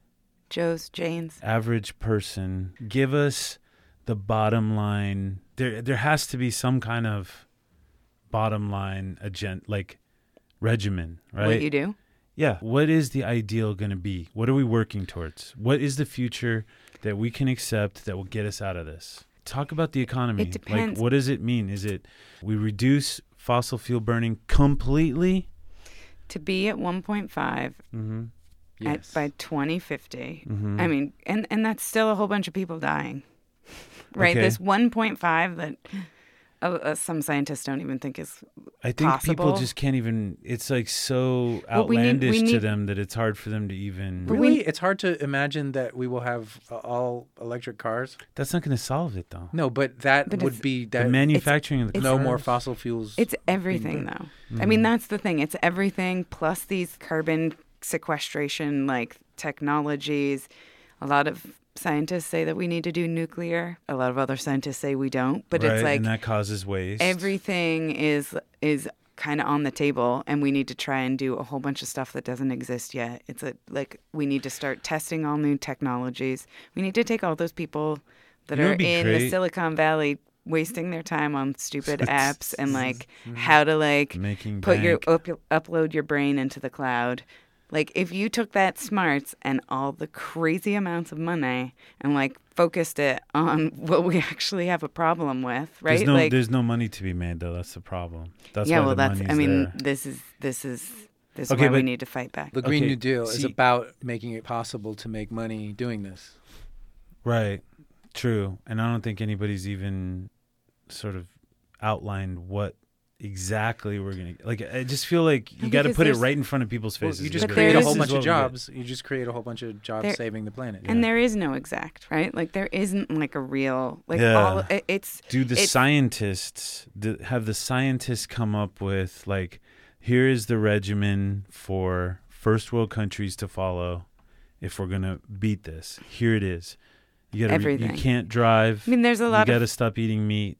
Joe's, Jane's.
Average person, give us the bottom line. There, there has to be some kind of bottom line agenda, like regimen, right?
What you do?
Yeah. What is the ideal going to be? What are we working towards? What is the future that we can accept that will get us out of this? Talk about the economy.
It depends.
Like, what does it mean? Is it we reduce fossil fuel burning completely?
To be at 1.5
Mm-hmm.
at, by 2050.
Mhm.
I mean, and and that's still a whole bunch of people dying, right?
Okay.
This 1.5 that uh, uh, some scientists don't even think is.
I think people just can't even. It's like so
Well, we need-
outlandish
we
to them that it's hard for them to even.
Really?
we-
it's hard to imagine that we will have uh, all electric cars.
That's not going to solve it, though.
No, but that
But
would
it's-
be
The
that
manufacturing of the
no more fossil fuels.
It's everything, though. I
Mm-hmm.
mean, that's the thing. It's everything plus these carbon sequestration like technologies. A lot of scientists say that we need to do nuclear. A lot of other scientists say we don't. But
right?
it's like
and that causes waste.
everything is is kind of on the table and we need to try and do a whole bunch of stuff that doesn't exist yet it's a, like we need to start testing all new technologies we need to take all those people that
You know
are in the silicon valley wasting their time on stupid apps and like how to like
Making
put your
bank.
up, upload your brain into the cloud like if you took that smarts and all the crazy amounts of money and like focused it on what we actually have a problem with right
There's no,
like
there's no money to be made though. That's the problem. That's
yeah
why
well
the
that's i mean
there.
this is this is this is
Okay,
why we need to fight back
the Green
Okay,
New Deal is about making it possible to make money doing this.
Right. True. And I don't think anybody's even sort of outlined what exactly we're gonna like. I just feel like you
No,
got to put it right in front of people's
Well,
faces.
you just
But
create a whole bunch of
is what we get.
jobs. You just create a whole bunch of jobs
There-
saving the planet.
and there is no exact right like there isn't like a real like
Yeah.
all it- it's
Do the
it's-
scientists the, have the scientists come up with like here is the regimen for first world countries to follow if we're gonna beat this. Here it is. You gotta re-
Everything.
you can't drive.
i mean there's a lot you
gotta
of
stop eating meat.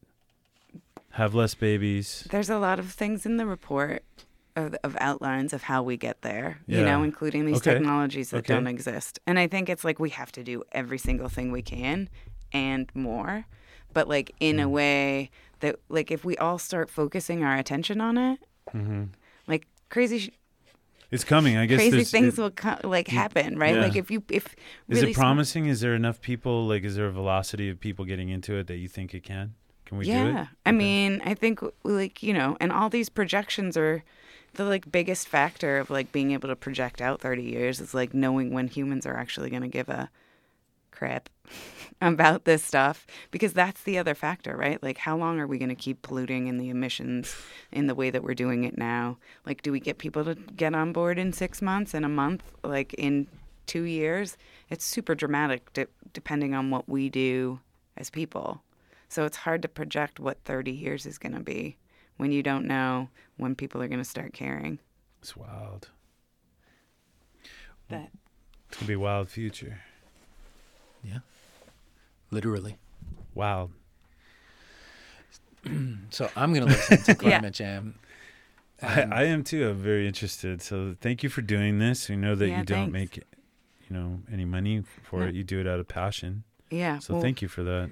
Have less babies.
there's a lot of things in the report of, of outlines of how we get there you know including these
Okay.
technologies that
Okay.
don't exist and i think it's like we have to do every single thing we can and more but like in
Mm.
a way that like if we all start focusing our attention on it
hmm
like crazy sh-
It's coming. I guess
crazy things
it-
will co- like happen right
yeah.
like if you if
Is
really
it
smart-
promising? Is there enough people? Like, is there a velocity of people getting into it that you think it can? Can we
yeah
do it?
i
Okay.
mean i think like you know and all these projections are the like biggest factor of like being able to project out 30 years is like knowing when humans are actually going to give a crap about this stuff because that's the other factor right? Like how long are we going to keep polluting in the emissions in the way that we're doing it now? Like do we get people to get on board in six months in a month like in two years? It's super dramatic de- depending on what we do as people so it's hard to project what 30 years is going to be when you don't know when people are going to start caring.
It's wild.
But
It's gonna be a wild future.
Yeah. Literally.
Wild.
So I'm gonna listen to
Yeah.
Climate Jam.
I, I am too. I'm very interested. So thank you for doing this. We know that
Yeah,
you don't
thanks.
make, you know, any money for
No.
it. You do it out of passion.
yeah,
So
well,
thank you for that.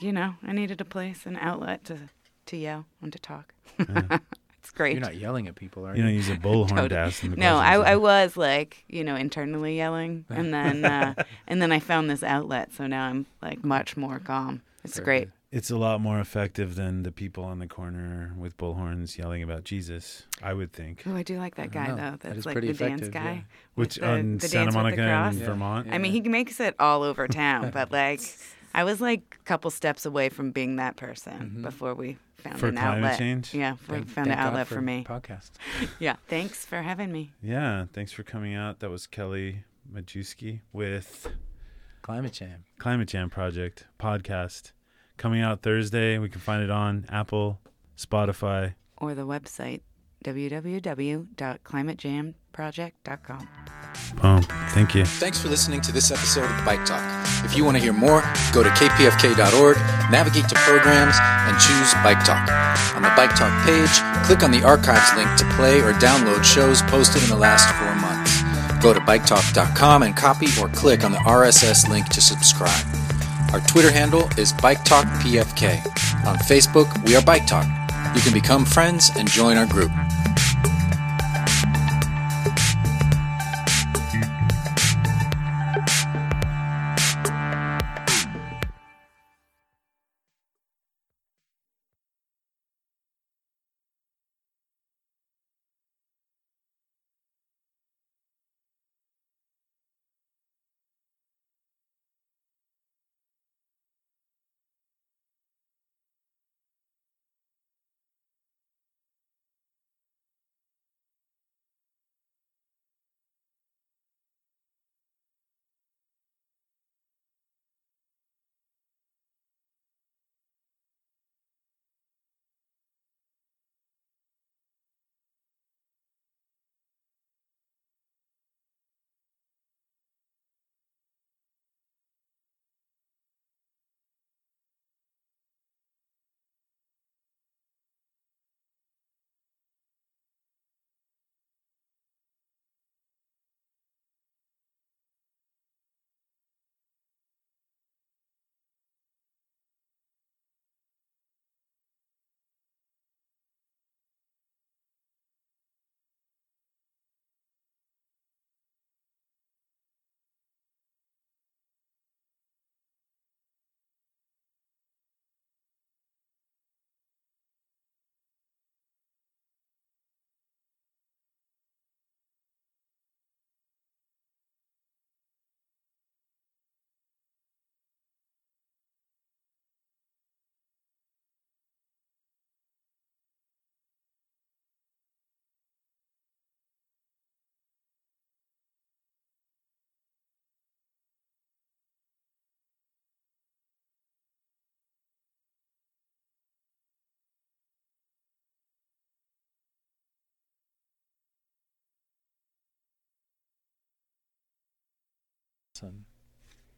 You know, I needed a place, an outlet to to yell and to talk.
Yeah.
it's great.
you're not yelling at people, are
You
you?
don't use a bullhorn to ask them
no, I. I was like, you know, internally yelling, and then uh, and then I found this outlet, so now I'm like much more calm. It's
Very
great.
good.
It's a lot more effective than the people on the corner with bullhorns yelling about Jesus. I would think.
Oh, I do like that guy though.
That
That's
is
like
pretty
the dance guy.
yeah.
with
Which
the-
on
the
Santa
dance with
Monica
cross.
and
Yeah.
Vermont.
Yeah.
I mean, he makes it all over town, but like I was like a couple steps away from being that person mm-hmm. before we found
For
an
climate
outlet.
change?
Yeah, we
Thank-
found an
thank God
outlet for, me.
Podcast.
Yeah, thanks for having me.
Yeah, thanks for coming out. That was Kelly Majewski with
Climate Jam.
Climate Jam Project podcast coming out Thursday. We can find it on Apple, Spotify.
Or the website www.climatejamproject.com.
Boom. Thank you.
Thanks for listening to this episode of Bike Talk. If you want to hear more, go to kpfk.org, navigate to programs, and choose Bike Talk. On the Bike Talk page, click on the archives link to play or download shows posted in the last four months. Go to biketalk.com and copy or click on the RSS link to subscribe. Our Twitter handle is Bike Talk PFK. On Facebook, we are Bike Talk. You can become friends and join our group. Son.